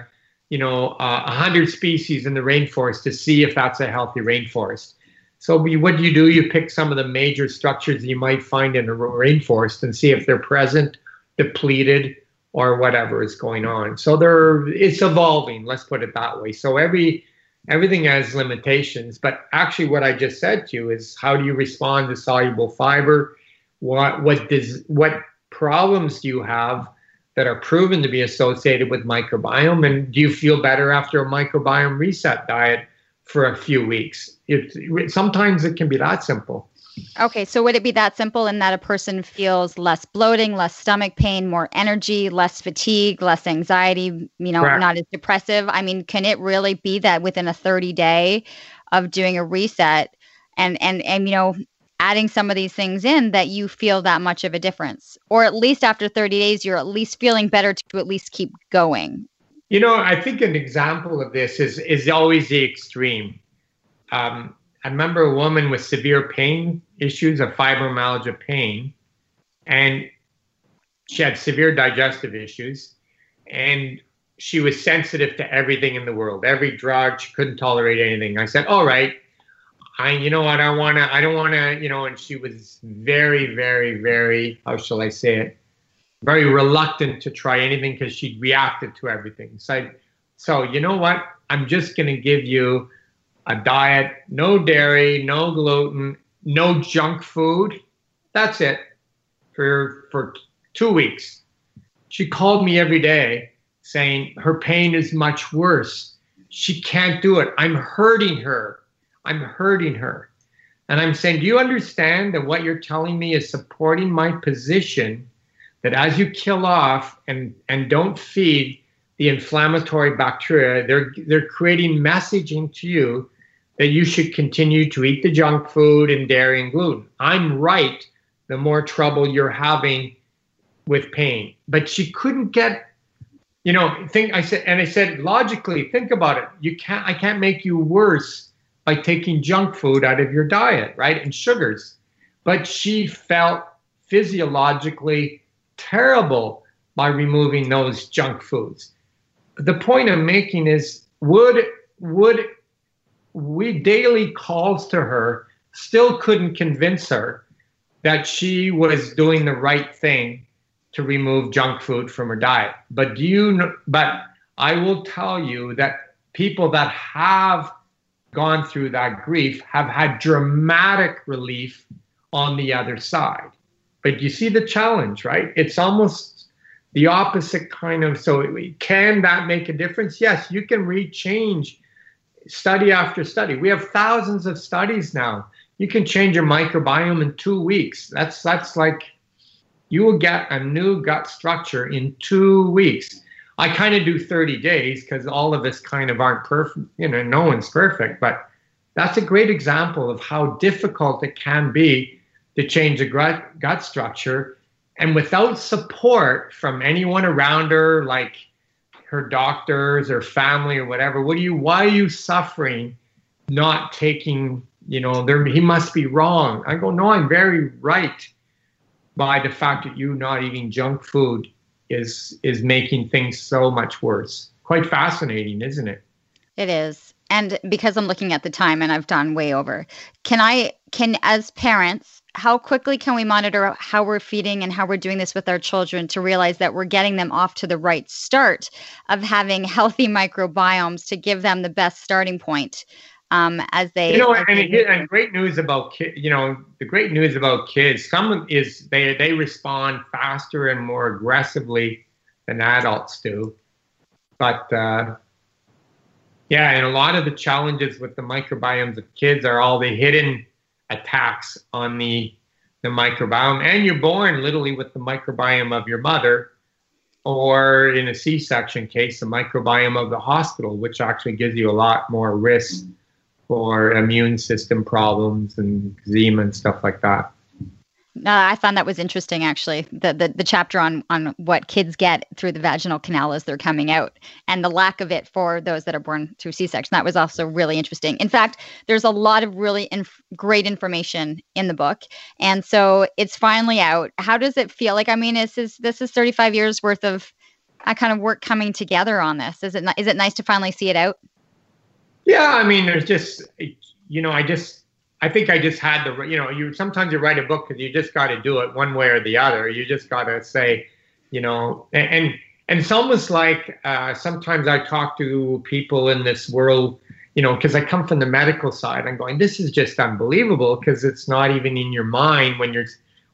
you know, uh, a hundred species in the rainforest to see if that's a healthy rainforest. So we, what do you do? You pick some of the major structures you might find in a rainforest and see if they're present, depleted, or whatever is going on. So they're it's evolving. Let's put it that way. So every everything has limitations, but actually, what I just said to you is how do you respond to soluble fiber? What what does what problems do you have that are proven to be associated with microbiome? And do you feel better after a microbiome reset diet for a few weeks? It, sometimes it can be that simple. Okay, so would it be that simple in that a person feels less bloating, less stomach pain, more energy, less fatigue, less anxiety, you know, Correct. not as depressive? I mean, can it really be that within a 30 day of doing a reset and and and you know, adding some of these things in that you feel that much of a difference? Or at least after 30 days you're at least feeling better to at least keep going. You know, I think an example of this is is always the extreme. Um, I remember a woman with severe pain issues of fibromyalgia pain, and she had severe digestive issues, and she was sensitive to everything in the world, every drug. She couldn't tolerate anything. I said, "All right, I, you know what? I want to. I don't want to. You know." And she was very, very, very. How shall I say it? very reluctant to try anything because she'd reacted to everything. So, so you know what? I'm just going to give you a diet, no dairy, no gluten, no junk food. That's it for for two weeks. She called me every day saying her pain is much worse. She can't do it. I'm hurting her. I'm hurting her. And I'm saying, do you understand that what you're telling me is supporting my position that as you kill off and, and don't feed the inflammatory bacteria, they're, they're creating messaging to you that you should continue to eat the junk food and dairy and gluten. I'm right, the more trouble you're having with pain. But she couldn't get, you know, think I said and I said logically, think about it. You can't I can't make you worse by taking junk food out of your diet, right? And sugars. But she felt physiologically terrible by removing those junk foods. The point I'm making is would would we daily calls to her still couldn't convince her that she was doing the right thing to remove junk food from her diet. But do you know, but I will tell you that people that have gone through that grief have had dramatic relief on the other side. But you see the challenge, right? It's almost the opposite kind of. So, can that make a difference? Yes, you can rechange study after study. We have thousands of studies now. You can change your microbiome in two weeks. That's that's like you will get a new gut structure in two weeks. I kind of do 30 days because all of us kind of aren't perfect. You know, no one's perfect, but that's a great example of how difficult it can be to change a gut, gut structure. And without support from anyone around her, like her doctors or family or whatever, what do you, why are you suffering not taking, you know, there, he must be wrong. I go, no, I'm very right by the fact that you not eating junk food is is making things so much worse. Quite fascinating, isn't it? It is. And because I'm looking at the time and I've done way over, can I can as parents, how quickly can we monitor how we're feeding and how we're doing this with our children to realize that we're getting them off to the right start of having healthy microbiomes to give them the best starting point um, as they. You know, and, and great news about kids. You know, the great news about kids. Some is they they respond faster and more aggressively than adults do, but. Uh, yeah, and a lot of the challenges with the microbiomes of kids are all the hidden attacks on the the microbiome, and you're born literally with the microbiome of your mother, or in a C-section case, the microbiome of the hospital, which actually gives you a lot more risk for immune system problems and eczema and stuff like that. No, I found that was interesting actually. The, the the chapter on on what kids get through the vaginal canal as they're coming out and the lack of it for those that are born through C-section. That was also really interesting. In fact, there's a lot of really inf- great information in the book. And so it's finally out. How does it feel? Like I mean, this is this is 35 years worth of uh, kind of work coming together on this. Is it is it nice to finally see it out? Yeah, I mean, there's just, you know, I just, I think I just had the, you know, you sometimes you write a book because you just got to do it one way or the other. You just got to say, you know, and and it's almost like uh, sometimes I talk to people in this world, you know, because I come from the medical side. I'm going, this is just unbelievable because it's not even in your mind when you're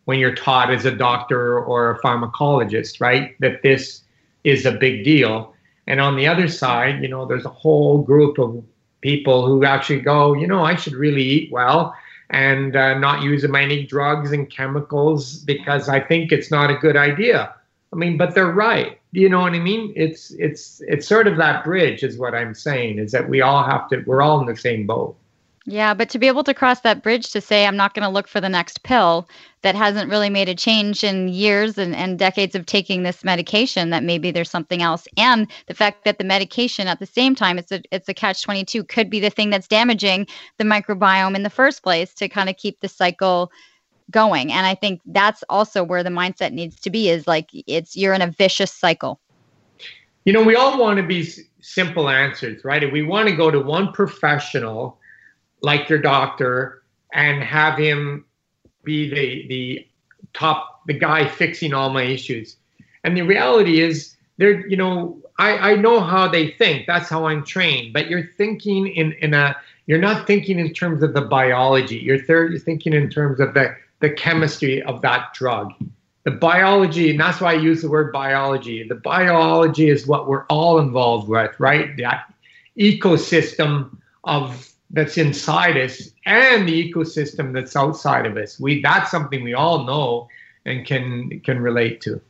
when you're taught as a doctor or a pharmacologist, right? That this is a big deal. And on the other side, you know, there's a whole group of people who actually go, you know, I should really eat well and uh, not use many drugs and chemicals because I think it's not a good idea. I mean, but they're right. You know what I mean? It's it's it's sort of that bridge is what I'm saying is that we all have to we're all in the same boat. Yeah, but to be able to cross that bridge to say, I'm not going to look for the next pill that hasn't really made a change in years and, and decades of taking this medication, that maybe there's something else. And the fact that the medication at the same time, it's a, it's a catch 22, could be the thing that's damaging the microbiome in the first place to kind of keep the cycle going. And I think that's also where the mindset needs to be is like, it's you're in a vicious cycle. You know, we all want to be simple answers, right? If we want to go to one professional like your doctor and have him be the the top the guy fixing all my issues. And the reality is, they're, you know, I, I know how they think. That's how I'm trained. But you're thinking in, in a, you're not thinking in terms of the biology. You're, third, you're thinking in terms of the, the chemistry of that drug. The biology, and that's why I use the word biology. The biology is what we're all involved with, right? That ecosystem of that's inside us and the ecosystem that's outside of us. We that's something we all know and can can relate to.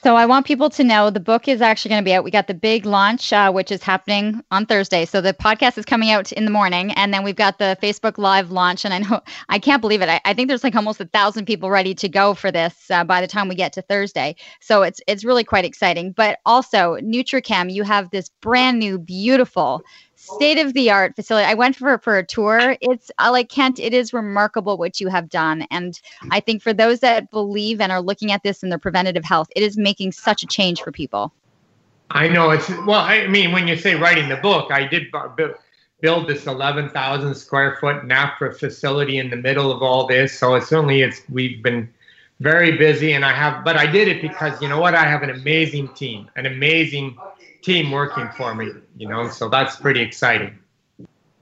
So I want people to know the book is actually going to be out. We got the big launch, uh, which is happening on Thursday. So the podcast is coming out in the morning, and then we've got the Facebook Live launch. And I know I can't believe it. I, I think there's like almost a thousand people ready to go for this uh, by the time we get to Thursday. So it's it's really quite exciting. But also NutriChem, you have this brand new, beautiful state of the art facility. I went for for a tour. It's I like Kent. It is remarkable what you have done, and I think for those that believe and are looking at this in their preventative health, it is making such a change for people. I know it's well. I mean, when you say writing the book, I did build this 11,000 square foot NAPRA facility in the middle of all this. So it's certainly it's we've been very busy, and I have, but I did it because you know what? I have an amazing team, an amazing team working for me, you know, so that's pretty exciting.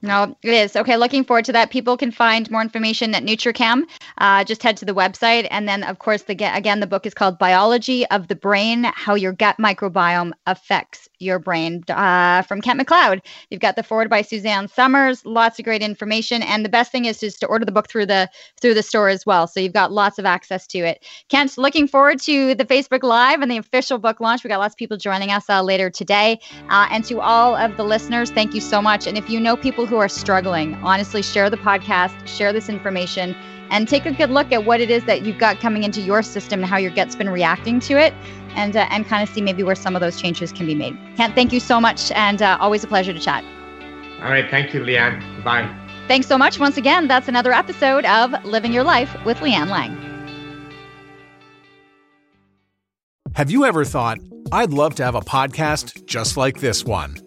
No, it is. Okay, looking foreword to that. People can find more information at NutriChem. Uh, just head to the website. And then, of course, the, again, the book is called Biology of the Brain How Your Gut Microbiome Affects Your Brain uh, from Kent MacLeod. You've got the forward by Suzanne Somers. Lots of great information. And the best thing is just to order the book through the through the store as well. So you've got lots of access to it. Kent, looking forward to the Facebook Live and the official book launch. We got lots of people joining us uh, later today. Uh, and to all of the listeners, thank you so much. And if you know people who are struggling, honestly, share the podcast, share this information, and take a good look at what it is that you've got coming into your system and how your gut's been reacting to it, and uh, and kind of see maybe where some of those changes can be made. Kent, thank you so much, and uh, always a pleasure to chat. All right, thank you, Leanne. Bye. Thanks so much once again. That's another episode of Living Your Life with Leanne Lang. Have you ever thought, I'd love to have a podcast just like this one?